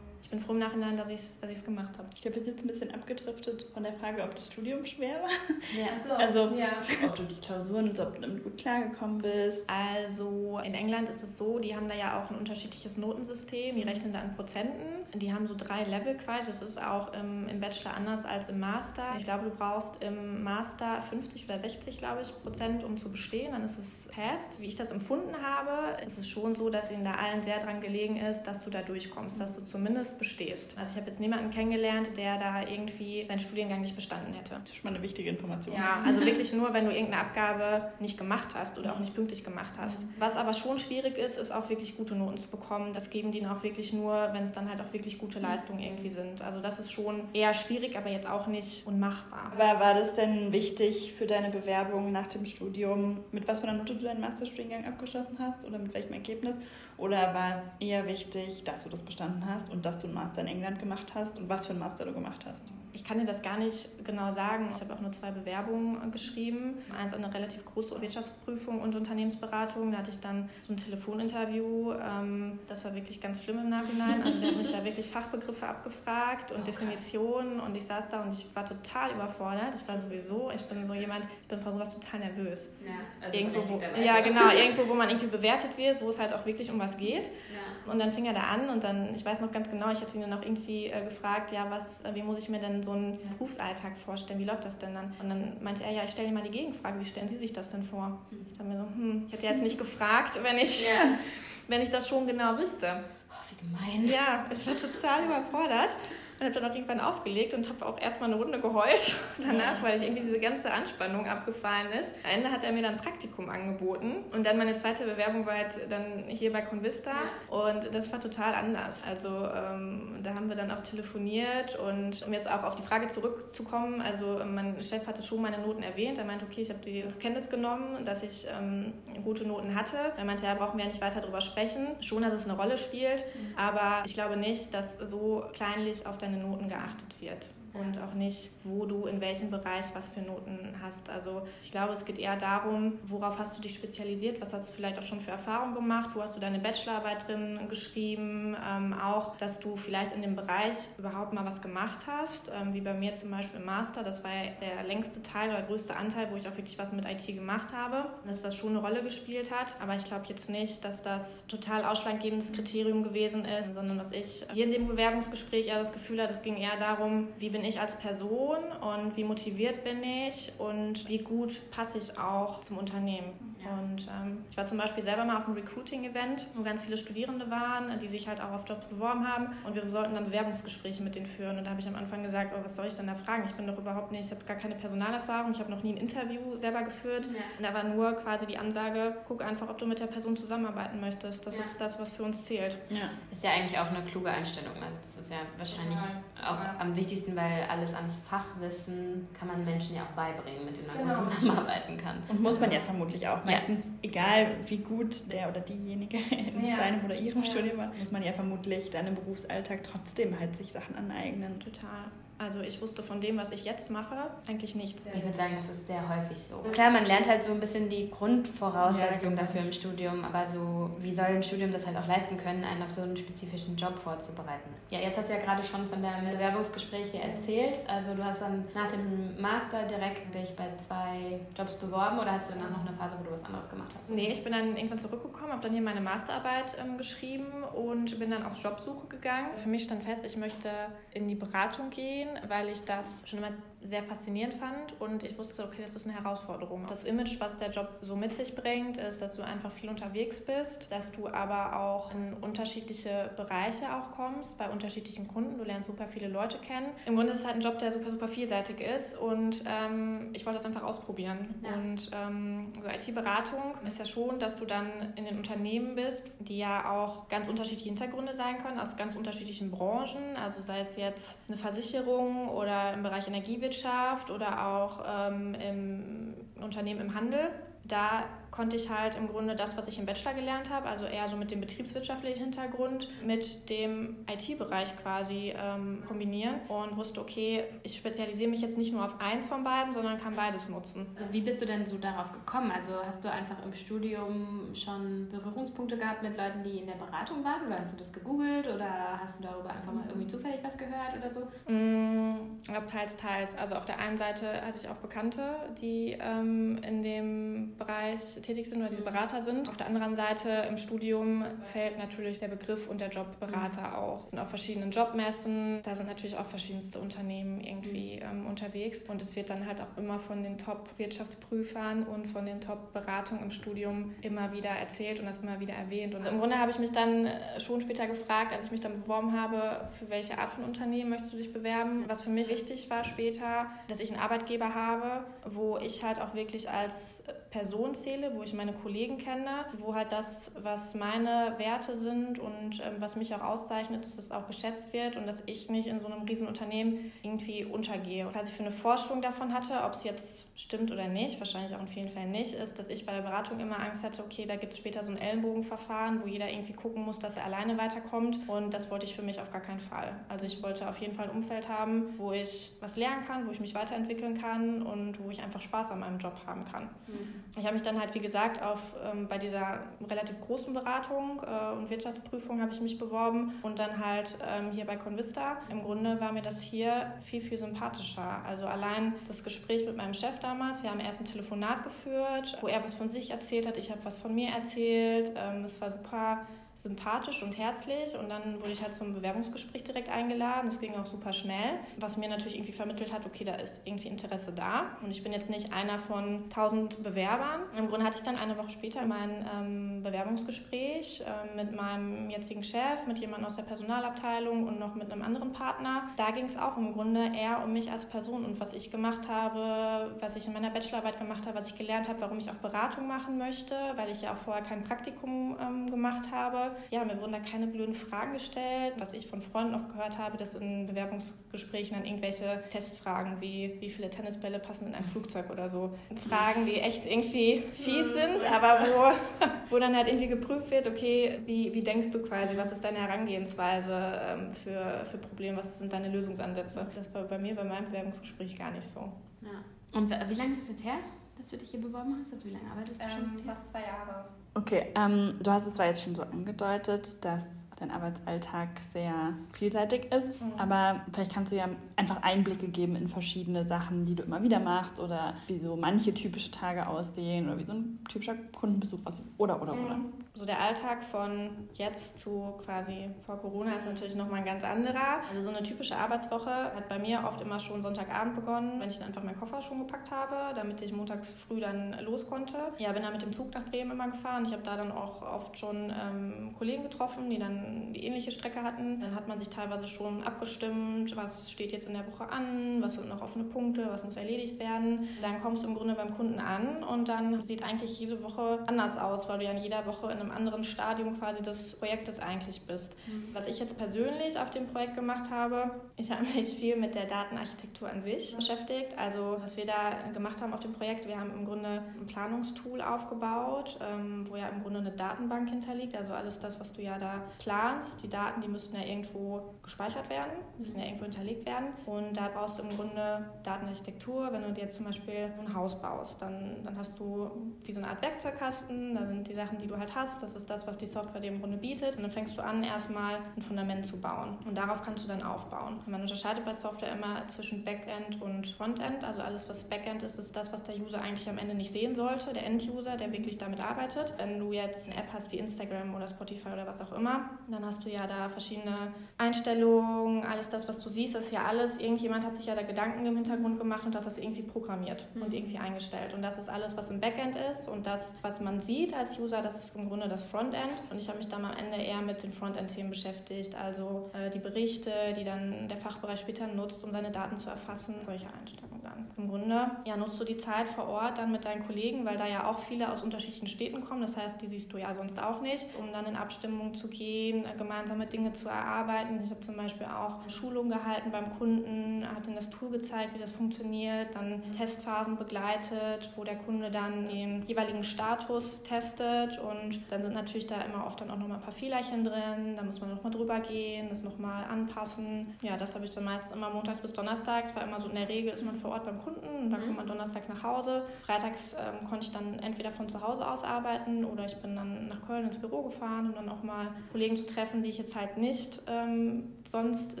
ich bin froh im Nachhinein, dass ich es dass gemacht habe. Ich glaube, wir sind jetzt ein bisschen abgedriftet von der Frage, ob das Studium schwer war. Ja, so. Also, ja. ob du die Klausuren, ob du damit gut klargekommen bist. Also, in England ist es so, die haben da ja auch ein unterschiedliches Notensystem. Die rechnen da an Prozenten. Die haben so drei Level quasi. Das ist auch im, im Bachelor anders als im Master. Ich glaube, du brauchst im Master 50 oder 60, glaube ich, Prozent, um zu bestehen. Dann ist es passed. Wie ich das empfunden habe, ist es schon so, dass ihnen da allen sehr dran gelegen ist, dass du da durchkommst, dass du zumindest bestehst. Also ich habe jetzt niemanden kennengelernt, der da irgendwie seinen Studiengang nicht bestanden hätte. Das ist schon mal eine wichtige Information. Ja, also wirklich nur, wenn du irgendeine Abgabe nicht gemacht hast oder auch nicht pünktlich gemacht hast. Was aber schon schwierig ist, ist auch wirklich gute Noten zu bekommen. Das geben die auch wirklich nur, wenn es dann halt auch wirklich gute Leistungen irgendwie sind. Also das ist schon eher schwierig, aber jetzt auch nicht unmachbar. Aber war das denn wichtig für deine Bewerbung nach dem Studium, mit was für einer Note du deinen Masterstudiengang abgeschlossen hast oder mit welchem Ergebnis? Oder war es eher wichtig, dass du das bestanden hast und dass du einen Master in England gemacht hast und was für einen Master du gemacht hast? Ich kann dir das gar nicht genau sagen. Ich habe auch nur zwei Bewerbungen geschrieben. Eins eine relativ große Wirtschaftsprüfung und Unternehmensberatung. Da hatte ich dann so ein Telefoninterview. Ähm, das war wirklich ganz schlimm im Nachhinein. Also der hat mich da wirklich Fachbegriffe abgefragt und oh, Definitionen und ich saß da und ich war total überfordert. Ich war sowieso, ich bin so jemand, ich bin von sowas total nervös. Ja, also irgendwo, wo, ja, genau, irgendwo, wo man irgendwie bewertet wird, wo es halt auch wirklich um was geht. Ja. Und dann fing er da an und dann, ich weiß noch ganz genau, ich hatte ihn dann auch irgendwie äh, gefragt, ja, was, äh, wie muss ich mir denn so einen Berufsalltag vorstellen? Wie läuft das denn dann? Und dann meinte er, ja, ich stelle dir mal die Gegenfrage, wie stellen Sie sich das denn vor? Ich dachte mir so, hm, ich hätte jetzt nicht gefragt, wenn ich, yeah. wenn ich das schon genau wüsste. Oh, wie gemein. Ja, ich war total überfordert. Und habe dann auch irgendwann aufgelegt und habe auch erstmal eine Runde geheult danach, weil ich irgendwie diese ganze Anspannung abgefallen ist. Am Ende hat er mir dann ein Praktikum angeboten und dann meine zweite Bewerbung war halt dann hier bei Convista und das war total anders. Also ähm, da haben wir dann auch telefoniert und um jetzt auch auf die Frage zurückzukommen, also mein Chef hatte schon meine Noten erwähnt. Er meinte, okay, ich habe die zur Kenntnis genommen, dass ich ähm, gute Noten hatte. Er meinte, ja, brauchen wir ja nicht weiter darüber sprechen. Schon, dass es eine Rolle spielt, mhm. aber ich glaube nicht, dass so kleinlich auf der deine Noten geachtet wird und auch nicht, wo du in welchem Bereich was für Noten hast. Also ich glaube, es geht eher darum, worauf hast du dich spezialisiert, was hast du vielleicht auch schon für Erfahrungen gemacht, wo hast du deine Bachelorarbeit drin geschrieben, ähm, auch, dass du vielleicht in dem Bereich überhaupt mal was gemacht hast, ähm, wie bei mir zum Beispiel im Master, das war der längste Teil oder größte Anteil, wo ich auch wirklich was mit IT gemacht habe, dass das schon eine Rolle gespielt hat, aber ich glaube jetzt nicht, dass das total ausschlaggebendes Kriterium gewesen ist, sondern dass ich hier in dem Bewerbungsgespräch eher das Gefühl hatte, es ging eher darum, wie bin ich als Person und wie motiviert bin ich und wie gut passe ich auch zum Unternehmen. Ja. Und ähm, ich war zum Beispiel selber mal auf einem Recruiting-Event, wo ganz viele Studierende waren, die sich halt auch auf Jobs beworben haben und wir sollten dann Bewerbungsgespräche mit denen führen. Und da habe ich am Anfang gesagt, oh, was soll ich denn da fragen? Ich bin doch überhaupt nicht, ich habe gar keine Personalerfahrung, ich habe noch nie ein Interview selber geführt. Ja. Und da war nur quasi die Ansage, guck einfach, ob du mit der Person zusammenarbeiten möchtest. Das ja. ist das, was für uns zählt. Ja. Ist ja eigentlich auch eine kluge Einstellung. Also das ist ja wahrscheinlich auch am wichtigsten, weil alles ans Fachwissen kann man Menschen ja auch beibringen, mit denen man genau. gut zusammenarbeiten kann. Und muss man ja vermutlich auch. Meistens, ja. egal wie gut der oder diejenige in ja. seinem oder ihrem ja. Studium war, muss man ja vermutlich dann im Berufsalltag trotzdem halt sich Sachen aneignen. Total. Also ich wusste von dem, was ich jetzt mache, eigentlich nichts. Ich würde sagen, das ist sehr häufig so. Klar, man lernt halt so ein bisschen die Grundvoraussetzungen ja, genau. dafür im Studium, aber so, wie soll ein Studium das halt auch leisten können, einen auf so einen spezifischen Job vorzubereiten? Ja, jetzt hast du ja gerade schon von deinem Bewerbungsgespräch hier erzählt. Also du hast dann nach dem Master direkt dich bei zwei Jobs beworben oder hast du danach noch eine Phase, wo du was anderes gemacht hast? Nee, ich bin dann irgendwann zurückgekommen, habe dann hier meine Masterarbeit ähm, geschrieben und bin dann auf Jobsuche gegangen. Für mich stand fest, ich möchte in die Beratung gehen gehen, weil ich das schon immer sehr faszinierend fand und ich wusste, okay, das ist eine Herausforderung. Das Image, was der Job so mit sich bringt, ist, dass du einfach viel unterwegs bist, dass du aber auch in unterschiedliche Bereiche auch kommst, bei unterschiedlichen Kunden. Du lernst super viele Leute kennen. Im Grunde ist es halt ein Job, der super, super vielseitig ist und ähm, ich wollte das einfach ausprobieren. Ja. Und ähm, so IT-Beratung ist ja schon, dass du dann in den Unternehmen bist, die ja auch ganz unterschiedliche Hintergründe sein können, aus ganz unterschiedlichen Branchen, also sei es jetzt eine Versicherung oder im Bereich Energiewirtschaft Landwirtschaft oder auch ähm, im Unternehmen im Handel. Da konnte ich halt im Grunde das, was ich im Bachelor gelernt habe, also eher so mit dem betriebswirtschaftlichen Hintergrund, mit dem IT-Bereich quasi ähm, kombinieren und wusste, okay, ich spezialisiere mich jetzt nicht nur auf eins von beiden, sondern kann beides nutzen. Also wie bist du denn so darauf gekommen? Also hast du einfach im Studium schon Berührungspunkte gehabt mit Leuten, die in der Beratung waren oder hast du das gegoogelt oder hast du darüber einfach mal irgendwie zufällig was gehört oder so? Mm, ich glaube teils, teils. Also auf der einen Seite hatte ich auch Bekannte, die ähm, in dem Bereich tätig sind oder diese Berater sind. Auf der anderen Seite im Studium fällt natürlich der Begriff und der Job Berater mhm. auch. Es sind auch verschiedene Jobmessen, da sind natürlich auch verschiedenste Unternehmen irgendwie mhm. ähm, unterwegs und es wird dann halt auch immer von den Top-Wirtschaftsprüfern und von den Top-Beratungen im Studium immer wieder erzählt und das immer wieder erwähnt. Und im Grunde habe ich mich dann äh, schon später gefragt, als ich mich dann beworben habe, für welche Art von Unternehmen möchtest du dich bewerben. Was für mich wichtig war später, dass ich einen Arbeitgeber habe, wo ich halt auch wirklich als Person zähle, wo ich meine Kollegen kenne, wo halt das, was meine Werte sind und ähm, was mich auch auszeichnet, dass das auch geschätzt wird und dass ich nicht in so einem Riesenunternehmen irgendwie untergehe. Was ich für eine Vorstellung davon hatte, ob es jetzt stimmt oder nicht, wahrscheinlich auch in vielen Fällen nicht, ist, dass ich bei der Beratung immer Angst hatte, okay, da gibt es später so ein Ellenbogenverfahren, wo jeder irgendwie gucken muss, dass er alleine weiterkommt und das wollte ich für mich auf gar keinen Fall. Also ich wollte auf jeden Fall ein Umfeld haben, wo ich was lernen kann, wo ich mich weiterentwickeln kann und wo ich einfach Spaß an meinem Job haben kann. Mhm. Ich habe mich dann halt, wie gesagt, auf, ähm, bei dieser relativ großen Beratung äh, und Wirtschaftsprüfung habe ich mich beworben und dann halt ähm, hier bei Convista. Im Grunde war mir das hier viel, viel sympathischer. Also allein das Gespräch mit meinem Chef damals, wir haben erst ein Telefonat geführt, wo er was von sich erzählt hat, ich habe was von mir erzählt. Ähm, es war super sympathisch und herzlich und dann wurde ich halt zum Bewerbungsgespräch direkt eingeladen. Das ging auch super schnell, was mir natürlich irgendwie vermittelt hat, okay, da ist irgendwie Interesse da und ich bin jetzt nicht einer von tausend Bewerbern. Im Grunde hatte ich dann eine Woche später mein ähm, Bewerbungsgespräch äh, mit meinem jetzigen Chef, mit jemandem aus der Personalabteilung und noch mit einem anderen Partner. Da ging es auch im Grunde eher um mich als Person und was ich gemacht habe, was ich in meiner Bachelorarbeit gemacht habe, was ich gelernt habe, warum ich auch Beratung machen möchte, weil ich ja auch vorher kein Praktikum ähm, gemacht habe. Ja, mir wurden da keine blöden Fragen gestellt. Was ich von Freunden oft gehört habe, dass in Bewerbungsgesprächen dann irgendwelche Testfragen wie wie viele Tennisbälle passen in ein Flugzeug oder so. Fragen, die echt irgendwie fies sind, aber wo, wo dann halt irgendwie geprüft wird, okay, wie, wie denkst du quasi, was ist deine Herangehensweise ähm, für, für Probleme, was sind deine Lösungsansätze? Das war bei mir bei meinem Bewerbungsgespräch gar nicht so. Ja. Und wie lange ist es jetzt her? dass du dich hier beworben hast? Also wie lange arbeitest du ähm, schon? Fast zwei Jahre. Okay, ähm, du hast es zwar jetzt schon so angedeutet, dass dein Arbeitsalltag sehr vielseitig ist. Mhm. Aber vielleicht kannst du ja einfach Einblicke geben in verschiedene Sachen, die du immer wieder machst oder wie so manche typische Tage aussehen oder wie so ein typischer Kundenbesuch aussieht. Oder, oder, mhm. oder. So der Alltag von jetzt zu quasi vor Corona ist natürlich nochmal ein ganz anderer. Also so eine typische Arbeitswoche hat bei mir oft immer schon Sonntagabend begonnen, wenn ich dann einfach meinen Koffer schon gepackt habe, damit ich montags früh dann los konnte. Ja, bin dann mit dem Zug nach Bremen immer gefahren. Ich habe da dann auch oft schon ähm, Kollegen getroffen, die dann die ähnliche Strecke hatten. Dann hat man sich teilweise schon abgestimmt, was steht jetzt in der Woche an, was sind noch offene Punkte, was muss erledigt werden. Dann kommst du im Grunde beim Kunden an und dann sieht eigentlich jede Woche anders aus, weil du ja in jeder Woche in einem anderen Stadium quasi des Projektes eigentlich bist. Mhm. Was ich jetzt persönlich auf dem Projekt gemacht habe, ich habe mich viel mit der Datenarchitektur an sich mhm. beschäftigt. Also was wir da gemacht haben auf dem Projekt, wir haben im Grunde ein Planungstool aufgebaut, ähm, wo ja im Grunde eine Datenbank hinterliegt, also alles das, was du ja da planst die Daten, die müssten ja irgendwo gespeichert werden, müssen ja irgendwo hinterlegt werden. Und da brauchst du im Grunde Datenarchitektur. Wenn du dir zum Beispiel ein Haus baust, dann, dann hast du wie so eine Art Werkzeugkasten. Da sind die Sachen, die du halt hast. Das ist das, was die Software dir im Grunde bietet. Und dann fängst du an, erstmal ein Fundament zu bauen. Und darauf kannst du dann aufbauen. Und man unterscheidet bei Software immer zwischen Backend und Frontend. Also alles, was Backend ist, ist das, was der User eigentlich am Ende nicht sehen sollte. Der End-User, der wirklich damit arbeitet. Wenn du jetzt eine App hast wie Instagram oder Spotify oder was auch immer, dann hast du ja da verschiedene Einstellungen, alles das, was du siehst, das ist ja alles, irgendjemand hat sich ja da Gedanken im Hintergrund gemacht und hat das irgendwie programmiert mhm. und irgendwie eingestellt. Und das ist alles, was im Backend ist und das, was man sieht als User, das ist im Grunde das Frontend. Und ich habe mich dann am Ende eher mit den Frontend-Themen beschäftigt, also äh, die Berichte, die dann der Fachbereich später nutzt, um seine Daten zu erfassen, solche Einstellungen dann. Im Grunde ja, nutzt du die Zeit vor Ort dann mit deinen Kollegen, weil da ja auch viele aus unterschiedlichen Städten kommen, das heißt, die siehst du ja sonst auch nicht, um dann in Abstimmung zu gehen, gemeinsame Dinge zu erarbeiten. Ich habe zum Beispiel auch Schulungen gehalten beim Kunden, habe dann das Tool gezeigt, wie das funktioniert, dann Testphasen begleitet, wo der Kunde dann den jeweiligen Status testet und dann sind natürlich da immer oft dann auch nochmal ein paar Fehlerchen drin, da muss man nochmal drüber gehen, das nochmal anpassen. Ja, das habe ich dann meistens immer montags bis donnerstags, war immer so in der Regel ist man vor Ort beim Kunden und dann mhm. kommt man donnerstags nach Hause. Freitags ähm, konnte ich dann entweder von zu Hause aus arbeiten oder ich bin dann nach Köln ins Büro gefahren, um dann auch mal Kollegen zu treffen, die ich jetzt halt nicht ähm, sonst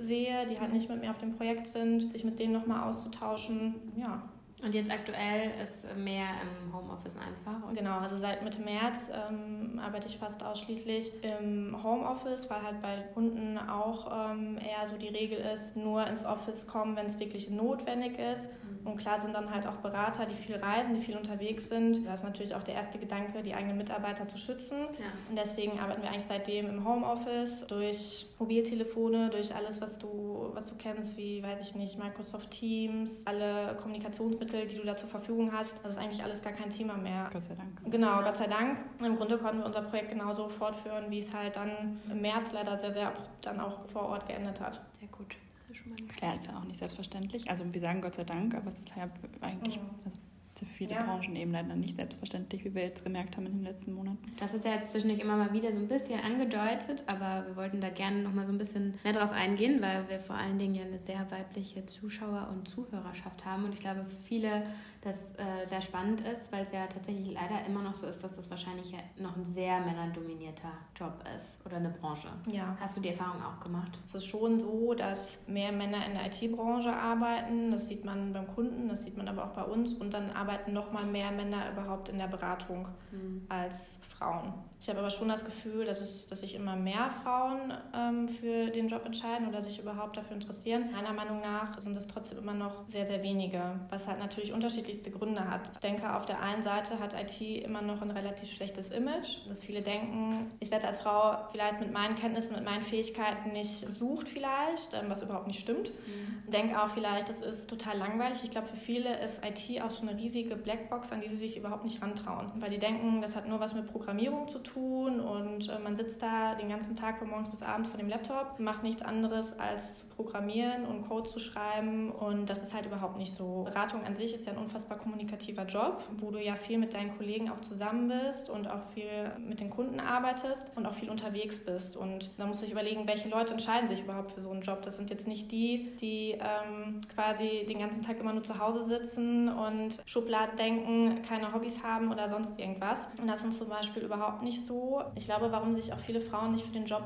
sehe, die halt nicht mit mir auf dem Projekt sind, sich mit denen nochmal auszutauschen. Ja, und jetzt aktuell ist mehr im Homeoffice einfach? Genau, also seit Mitte März ähm, arbeite ich fast ausschließlich im Homeoffice, weil halt bei Kunden auch ähm, eher so die Regel ist, nur ins Office kommen, wenn es wirklich notwendig ist. Mhm. Und klar sind dann halt auch Berater, die viel reisen, die viel unterwegs sind. Da ist natürlich auch der erste Gedanke, die eigenen Mitarbeiter zu schützen. Ja. Und deswegen arbeiten wir eigentlich seitdem im Homeoffice durch Mobiltelefone, durch alles, was du, was du kennst, wie, weiß ich nicht, Microsoft Teams, alle Kommunikationsmittel Hilfsmittel, die du da zur Verfügung hast. Das ist eigentlich alles gar kein Thema mehr. Gott sei Dank. Genau, Gott sei Dank. Im Grunde konnten wir unser Projekt genauso fortführen, wie es halt dann im März leider sehr, sehr abrupt dann auch vor Ort geendet hat. Sehr gut. Das ist schon mal Klar, ist ja auch nicht selbstverständlich. Also wir sagen Gott sei Dank, aber es ist halt eigentlich, mhm. also für viele ja. Branchen eben leider nicht selbstverständlich, wie wir jetzt gemerkt haben in den letzten Monaten. Das ist ja jetzt zwischendurch immer mal wieder so ein bisschen angedeutet, aber wir wollten da gerne noch mal so ein bisschen mehr drauf eingehen, weil wir vor allen Dingen ja eine sehr weibliche Zuschauer- und Zuhörerschaft haben und ich glaube für viele das äh, sehr spannend ist, weil es ja tatsächlich leider immer noch so ist, dass das wahrscheinlich noch ein sehr männerdominierter Job ist oder eine Branche. Ja. Hast du die Erfahrung auch gemacht? Es ist schon so, dass mehr Männer in der IT-Branche arbeiten. Das sieht man beim Kunden, das sieht man aber auch bei uns und dann arbeiten noch mal mehr Männer überhaupt in der Beratung mhm. als Frauen. Ich habe aber schon das Gefühl, dass, es, dass sich immer mehr Frauen ähm, für den Job entscheiden oder sich überhaupt dafür interessieren. Meiner Meinung nach sind es trotzdem immer noch sehr, sehr wenige, was halt natürlich unterschiedlichste Gründe hat. Ich denke, auf der einen Seite hat IT immer noch ein relativ schlechtes Image, dass viele denken, ich werde als Frau vielleicht mit meinen Kenntnissen, mit meinen Fähigkeiten nicht gesucht vielleicht, ähm, was überhaupt nicht stimmt. Mhm. Denke auch vielleicht, das ist total langweilig. Ich glaube, für viele ist IT auch so eine riesige Blackbox, an die sie sich überhaupt nicht rantrauen, weil die denken, das hat nur was mit Programmierung zu tun und äh, man sitzt da den ganzen Tag von morgens bis abends vor dem Laptop, macht nichts anderes als zu programmieren und Code zu schreiben und das ist halt überhaupt nicht so. Beratung an sich ist ja ein unfassbar kommunikativer Job, wo du ja viel mit deinen Kollegen auch zusammen bist und auch viel mit den Kunden arbeitest und auch viel unterwegs bist und da musst du dich überlegen, welche Leute entscheiden sich überhaupt für so einen Job. Das sind jetzt nicht die, die ähm, quasi den ganzen Tag immer nur zu Hause sitzen und Schubladen denken, keine Hobbys haben oder sonst irgendwas. Und das sind zum Beispiel überhaupt nicht so. Ich glaube, warum sich auch viele Frauen nicht für den Job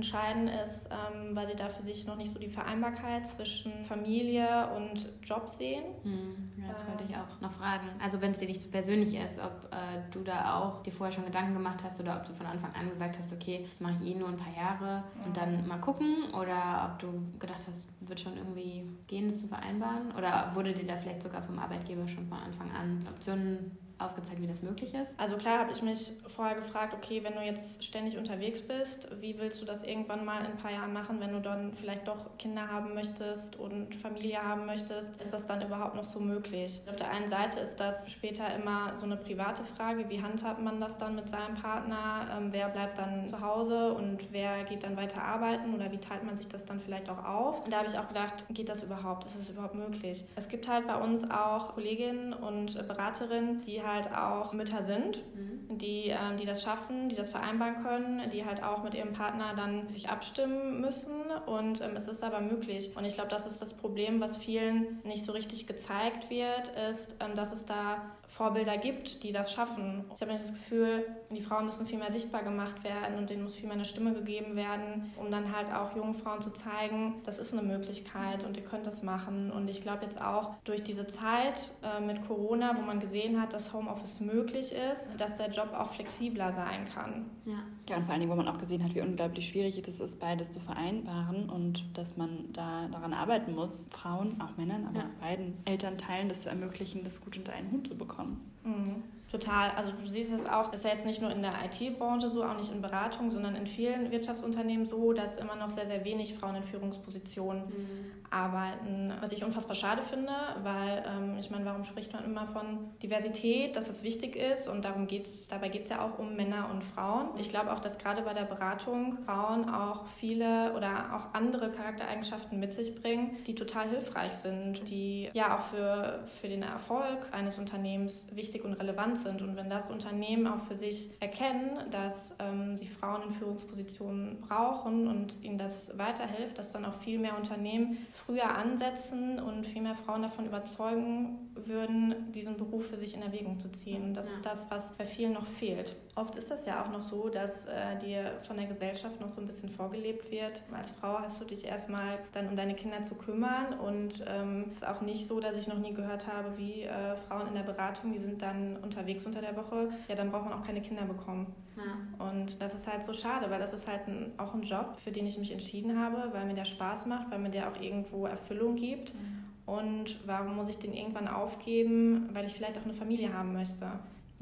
entscheiden, ist, ähm, weil sie da für sich noch nicht so die Vereinbarkeit zwischen Familie und Job sehen. Hm, ja, das wollte ich auch noch fragen. Also wenn es dir nicht so persönlich ist, ob äh, du da auch dir vorher schon Gedanken gemacht hast oder ob du von Anfang an gesagt hast, okay, das mache ich eh nur ein paar Jahre mhm. und dann mal gucken oder ob du gedacht hast, wird schon irgendwie gehen, das zu vereinbaren oder wurde dir da vielleicht sogar vom Arbeitgeber schon von Anfang an Optionen aufgezeigt, wie das möglich ist? Also klar habe ich mich vorher gefragt, okay, wenn du jetzt ständig unterwegs bist, wie willst du das irgendwann mal in ein paar Jahren machen, wenn du dann vielleicht doch Kinder haben möchtest und Familie haben möchtest? Ist das dann überhaupt noch so möglich? Auf der einen Seite ist das später immer so eine private Frage, wie handhabt man das dann mit seinem Partner? Ähm, wer bleibt dann zu Hause und wer geht dann weiter arbeiten oder wie teilt man sich das dann vielleicht auch auf? Und da habe ich auch gedacht, geht das überhaupt? Ist das überhaupt möglich? Es gibt halt bei uns auch Kolleginnen und Beraterinnen, die halt halt auch Mütter sind, mhm. die, ähm, die das schaffen, die das vereinbaren können, die halt auch mit ihrem Partner dann sich abstimmen müssen und ähm, es ist aber möglich. Und ich glaube, das ist das Problem, was vielen nicht so richtig gezeigt wird, ist, ähm, dass es da Vorbilder gibt, die das schaffen. Ich habe das Gefühl, die Frauen müssen viel mehr sichtbar gemacht werden und denen muss viel mehr eine Stimme gegeben werden, um dann halt auch jungen Frauen zu zeigen, das ist eine Möglichkeit und ihr könnt das machen. Und ich glaube jetzt auch durch diese Zeit äh, mit Corona, wo man gesehen hat, dass Homeoffice möglich ist, dass der Job auch flexibler sein kann. Ja, ja und vor allen Dingen, wo man auch gesehen hat, wie unglaublich schwierig es ist, beides zu vereinbaren und dass man da daran arbeiten muss, Frauen, auch Männern, aber ja. beiden Elternteilen das zu ermöglichen, das gut unter einen Hut zu bekommen bekommen. Mhm. Total. Also du siehst es auch, das ist ja jetzt nicht nur in der IT-Branche so, auch nicht in Beratung, sondern in vielen Wirtschaftsunternehmen so, dass immer noch sehr, sehr wenig Frauen in Führungspositionen mhm. arbeiten. Was ich unfassbar schade finde, weil ähm, ich meine, warum spricht man immer von Diversität, dass es wichtig ist und darum geht's, dabei geht es ja auch um Männer und Frauen. Ich glaube auch, dass gerade bei der Beratung Frauen auch viele oder auch andere Charaktereigenschaften mit sich bringen, die total hilfreich sind, die ja auch für, für den Erfolg eines Unternehmens wichtig und relevant sind. Und wenn das Unternehmen auch für sich erkennen, dass ähm, sie Frauen in Führungspositionen brauchen und ihnen das weiterhilft, dass dann auch viel mehr Unternehmen früher ansetzen und viel mehr Frauen davon überzeugen würden, diesen Beruf für sich in Erwägung zu ziehen. Und das ja. ist das, was bei vielen noch fehlt. Oft ist das ja auch noch so, dass äh, dir von der Gesellschaft noch so ein bisschen vorgelebt wird. Als Frau hast du dich erstmal dann um deine Kinder zu kümmern und ähm, es ist auch nicht so, dass ich noch nie gehört habe, wie äh, Frauen in der Beratung, die sind dann unterwegs unterwegs unter der Woche, ja, dann braucht man auch keine Kinder bekommen. Ja. Und das ist halt so schade, weil das ist halt ein, auch ein Job, für den ich mich entschieden habe, weil mir der Spaß macht, weil mir der auch irgendwo Erfüllung gibt. Mhm. Und warum muss ich den irgendwann aufgeben, weil ich vielleicht auch eine Familie haben möchte?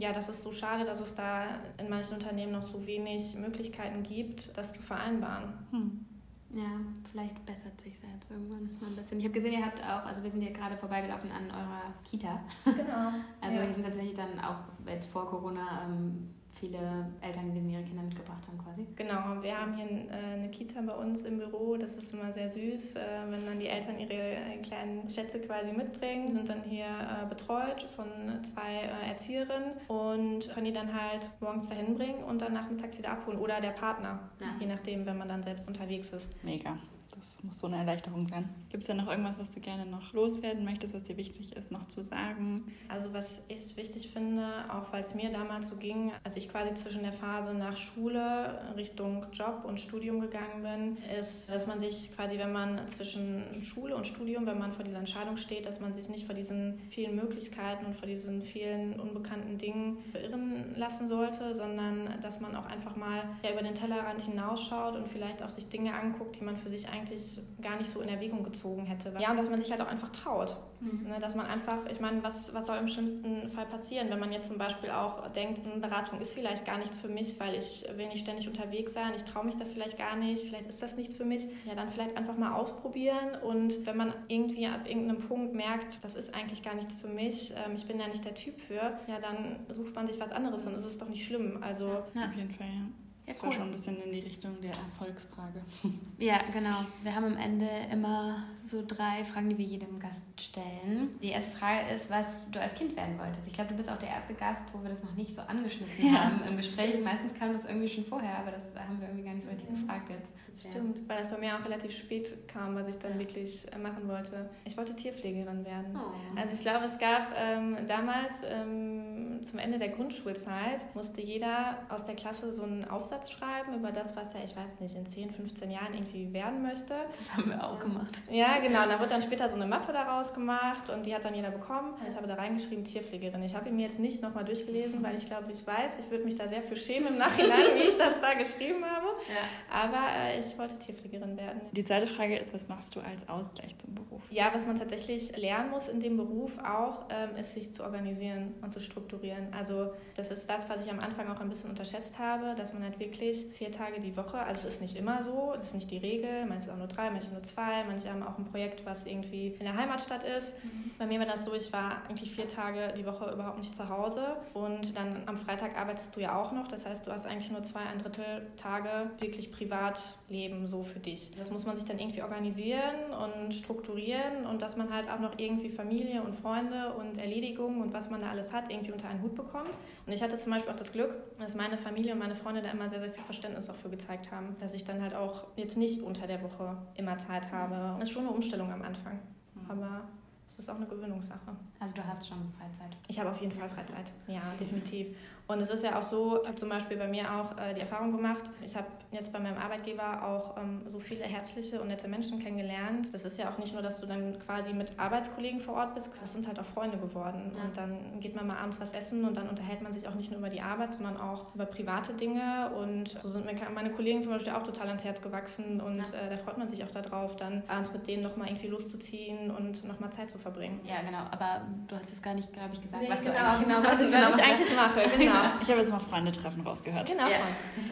Ja, das ist so schade, dass es da in manchen Unternehmen noch so wenig Möglichkeiten gibt, das zu vereinbaren. Hm. Ja, vielleicht bessert sich jetzt irgendwann mal ein bisschen. Ich habe gesehen, ihr habt auch, also wir sind hier gerade vorbeigelaufen an eurer Kita. Genau. also ja. wir sind tatsächlich dann auch jetzt vor Corona ähm, viele Eltern gewesen, die ihre Kinder mitgebracht haben quasi. Genau, wir haben hier äh, eine Kita bei uns im Büro. Das ist immer sehr süß, äh, wenn dann die Eltern ihre äh, kleinen Schätze quasi mitbringen, sind dann hier betreut von zwei Erzieherinnen und können die dann halt morgens dahin bringen und dann nachmittags wieder abholen oder der Partner, ja. je nachdem, wenn man dann selbst unterwegs ist. Mega. Das muss so eine Erleichterung sein. Gibt es da noch irgendwas, was du gerne noch loswerden möchtest, was dir wichtig ist, noch zu sagen? Also was ich wichtig finde, auch weil es mir damals so ging, als ich quasi zwischen der Phase nach Schule Richtung Job und Studium gegangen bin, ist, dass man sich quasi, wenn man zwischen Schule und Studium, wenn man vor dieser Entscheidung steht, dass man sich nicht vor diesen vielen Möglichkeiten und vor diesen vielen unbekannten Dingen beirren lassen sollte, sondern dass man auch einfach mal ja, über den Tellerrand hinausschaut und vielleicht auch sich Dinge anguckt, die man für sich eigentlich gar nicht so in Erwägung gezogen hätte. Ja, und dass man sich halt auch einfach traut. Mhm. Ne, dass man einfach, ich meine, was, was soll im schlimmsten Fall passieren, wenn man jetzt zum Beispiel auch denkt, eine Beratung ist vielleicht gar nichts für mich, weil ich will nicht ständig unterwegs sein, ich traue mich das vielleicht gar nicht, vielleicht ist das nichts für mich. Ja, dann vielleicht einfach mal ausprobieren und wenn man irgendwie ab irgendeinem Punkt merkt, das ist eigentlich gar nichts für mich, ähm, ich bin ja nicht der Typ für, ja, dann sucht man sich was anderes, dann ist es doch nicht schlimm. Also, ja, auf jeden Fall, ja. Ja, das cool. war schon ein bisschen in die Richtung der Erfolgsfrage. Ja, genau. Wir haben am Ende immer so drei Fragen, die wir jedem Gast stellen. Die erste Frage ist, was du als Kind werden wolltest. Ich glaube, du bist auch der erste Gast, wo wir das noch nicht so angeschnitten ja. haben im Gespräch. Meistens kam das irgendwie schon vorher, aber das haben wir irgendwie gar nicht so richtig gefragt jetzt. Stimmt, weil das bei mir auch relativ spät kam, was ich dann wirklich äh, machen wollte. Ich wollte Tierpflegerin werden. Oh. Also ich glaube, es gab ähm, damals ähm, zum Ende der Grundschulzeit, musste jeder aus der Klasse so einen Aufsatz schreiben über das, was er, ich weiß nicht, in 10, 15 Jahren irgendwie werden möchte. Das haben wir auch gemacht. Ja, genau. Und da wurde dann später so eine Mappe daraus gemacht und die hat dann jeder bekommen. Ich habe da reingeschrieben, Tierpflegerin. Ich habe ihn mir jetzt nicht nochmal durchgelesen, weil ich glaube, ich weiß, ich würde mich da sehr für schämen im Nachhinein, wie ich das da geschrieben habe. Ja. Aber äh, ich wollte Tierpflegerin werden. Die zweite Frage ist, was machst du als Ausgleich zum Beruf? Ja, was man tatsächlich lernen muss in dem Beruf auch, ähm, ist sich zu organisieren und zu strukturieren. Also das ist das, was ich am Anfang auch ein bisschen unterschätzt habe, dass man halt wirklich vier Tage die Woche, also es ist nicht immer so, das ist nicht die Regel, manche auch nur drei, manche nur zwei, manche haben auch ein Projekt, was irgendwie in der Heimatstadt ist. Mhm. Bei mir war das so, ich war eigentlich vier Tage die Woche überhaupt nicht zu Hause und dann am Freitag arbeitest du ja auch noch, das heißt, du hast eigentlich nur zwei, ein Drittel Tage wirklich Privatleben so für dich. Das muss man sich dann irgendwie organisieren und strukturieren und dass man halt auch noch irgendwie Familie und Freunde und Erledigungen und was man da alles hat, irgendwie unter einen Hut bekommt. Und ich hatte zum Beispiel auch das Glück, dass meine Familie und meine Freunde da immer sehr, sehr viel Verständnis dafür gezeigt haben, dass ich dann halt auch jetzt nicht unter der Woche immer Zeit habe. Das ist schon eine Umstellung am Anfang. Mhm. Aber es ist auch eine Gewöhnungssache. Also du hast schon Freizeit? Ich habe auf jeden Fall Freizeit. Ja, definitiv. Und es ist ja auch so, ich habe zum Beispiel bei mir auch äh, die Erfahrung gemacht, ich habe jetzt bei meinem Arbeitgeber auch ähm, so viele herzliche und nette Menschen kennengelernt. Das ist ja auch nicht nur, dass du dann quasi mit Arbeitskollegen vor Ort bist, das sind halt auch Freunde geworden. Ja. Und dann geht man mal abends was essen und dann unterhält man sich auch nicht nur über die Arbeit, sondern auch über private Dinge. Und so sind mir meine Kollegen zum Beispiel auch total ans Herz gewachsen und ja. äh, da freut man sich auch darauf, dann abends mit denen nochmal irgendwie loszuziehen und nochmal Zeit zu verbringen. Ja, genau. Aber du hast es gar nicht, glaube ich, gesagt, nee, was genau, du eigentlich, genau, was, was ich eigentlich mache. Genau. Ich habe jetzt mal Freunde-Treffen rausgehört. Genau, ja.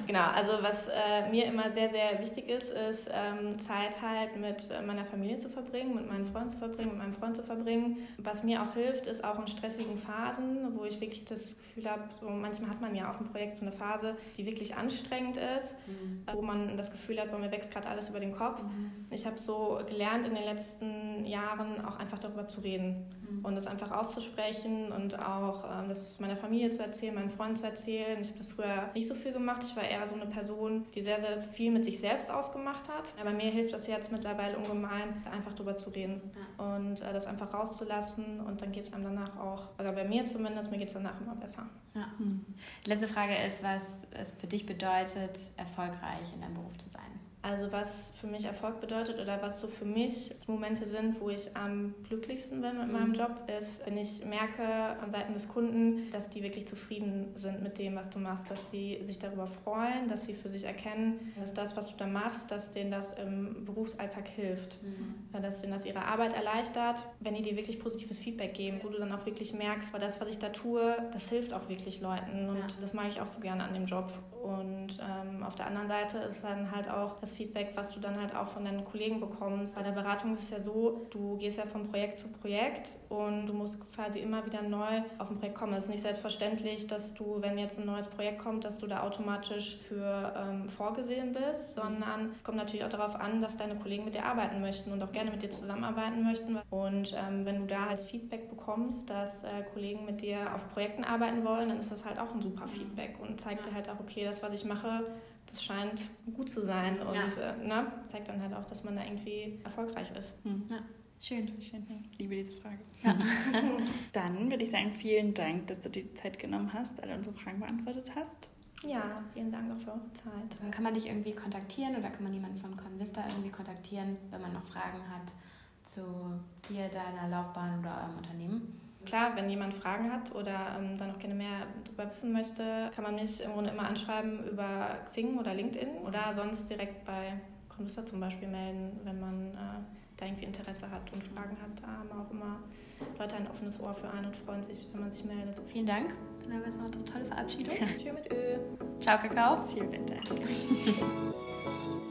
genau. Also was äh, mir immer sehr, sehr wichtig ist, ist ähm, Zeit halt mit meiner Familie zu verbringen, mit meinen Freunden zu verbringen, mit meinem Freund zu verbringen. Was mir auch hilft, ist auch in stressigen Phasen, wo ich wirklich das Gefühl habe, so manchmal hat man ja auf dem Projekt so eine Phase, die wirklich anstrengend ist, mhm. wo man das Gefühl hat, bei mir wächst gerade alles über den Kopf. Mhm. Ich habe so gelernt in den letzten Jahren auch einfach darüber zu reden mhm. und das einfach auszusprechen und auch ähm, das meiner Familie zu erzählen, meinen Freunden zu erzählen. Ich habe das früher nicht so viel gemacht. Ich war eher so eine Person, die sehr, sehr viel mit sich selbst ausgemacht hat. Aber mir hilft das jetzt mittlerweile ungemein, einfach drüber zu reden ja. und äh, das einfach rauszulassen. Und dann geht es einem danach auch, oder bei mir zumindest, mir geht es danach immer besser. Ja. Hm. Letzte Frage ist, was es für dich bedeutet, erfolgreich in deinem Beruf zu sein. Also was für mich Erfolg bedeutet oder was so für mich Momente sind, wo ich am glücklichsten bin mit meinem mhm. Job, ist, wenn ich merke von Seiten des Kunden, dass die wirklich zufrieden sind mit dem, was du machst, dass die sich darüber freuen, dass sie für sich erkennen, dass das, was du da machst, dass denen das im Berufsalltag hilft, mhm. dass denen das ihre Arbeit erleichtert, wenn die dir wirklich positives Feedback geben, wo du dann auch wirklich merkst, weil das, was ich da tue, das hilft auch wirklich Leuten und ja. das mache ich auch so gerne an dem Job. Und ähm, auf der anderen Seite ist dann halt auch das Feedback, was du dann halt auch von deinen Kollegen bekommst. Bei der Beratung ist es ja so, du gehst ja von Projekt zu Projekt und du musst quasi immer wieder neu auf ein Projekt kommen. Es ist nicht selbstverständlich, dass du, wenn jetzt ein neues Projekt kommt, dass du da automatisch für ähm, vorgesehen bist, sondern es kommt natürlich auch darauf an, dass deine Kollegen mit dir arbeiten möchten und auch gerne mit dir zusammenarbeiten möchten. Und ähm, wenn du da halt Feedback bekommst, dass äh, Kollegen mit dir auf Projekten arbeiten wollen, dann ist das halt auch ein super Feedback und zeigt dir halt auch, okay, das, was ich mache, das scheint gut zu sein und ja. äh, ne, zeigt dann halt auch, dass man da irgendwie erfolgreich ist. Hm. Ja. Schön, schön. Ich liebe diese Frage. Ja. Dann würde ich sagen, vielen Dank, dass du dir die Zeit genommen hast, alle unsere Fragen beantwortet hast. Ja, vielen Dank auch für eure Zeit. Kann man dich irgendwie kontaktieren oder kann man jemanden von Convista irgendwie kontaktieren, wenn man noch Fragen hat zu dir, deiner Laufbahn oder eurem Unternehmen? Klar, wenn jemand Fragen hat oder ähm, da noch gerne mehr darüber wissen möchte, kann man mich im Grunde immer anschreiben über Xing oder LinkedIn oder sonst direkt bei Convista zum Beispiel melden, wenn man äh, da irgendwie Interesse hat und Fragen hat. Da haben auch immer Leute ein offenes Ohr für einen und freuen sich, wenn man sich meldet. Vielen Dank. Dann haben wir jetzt noch eine tolle Verabschiedung. Tschüss mit Ö. Ciao, Kakao. Vielen Dank.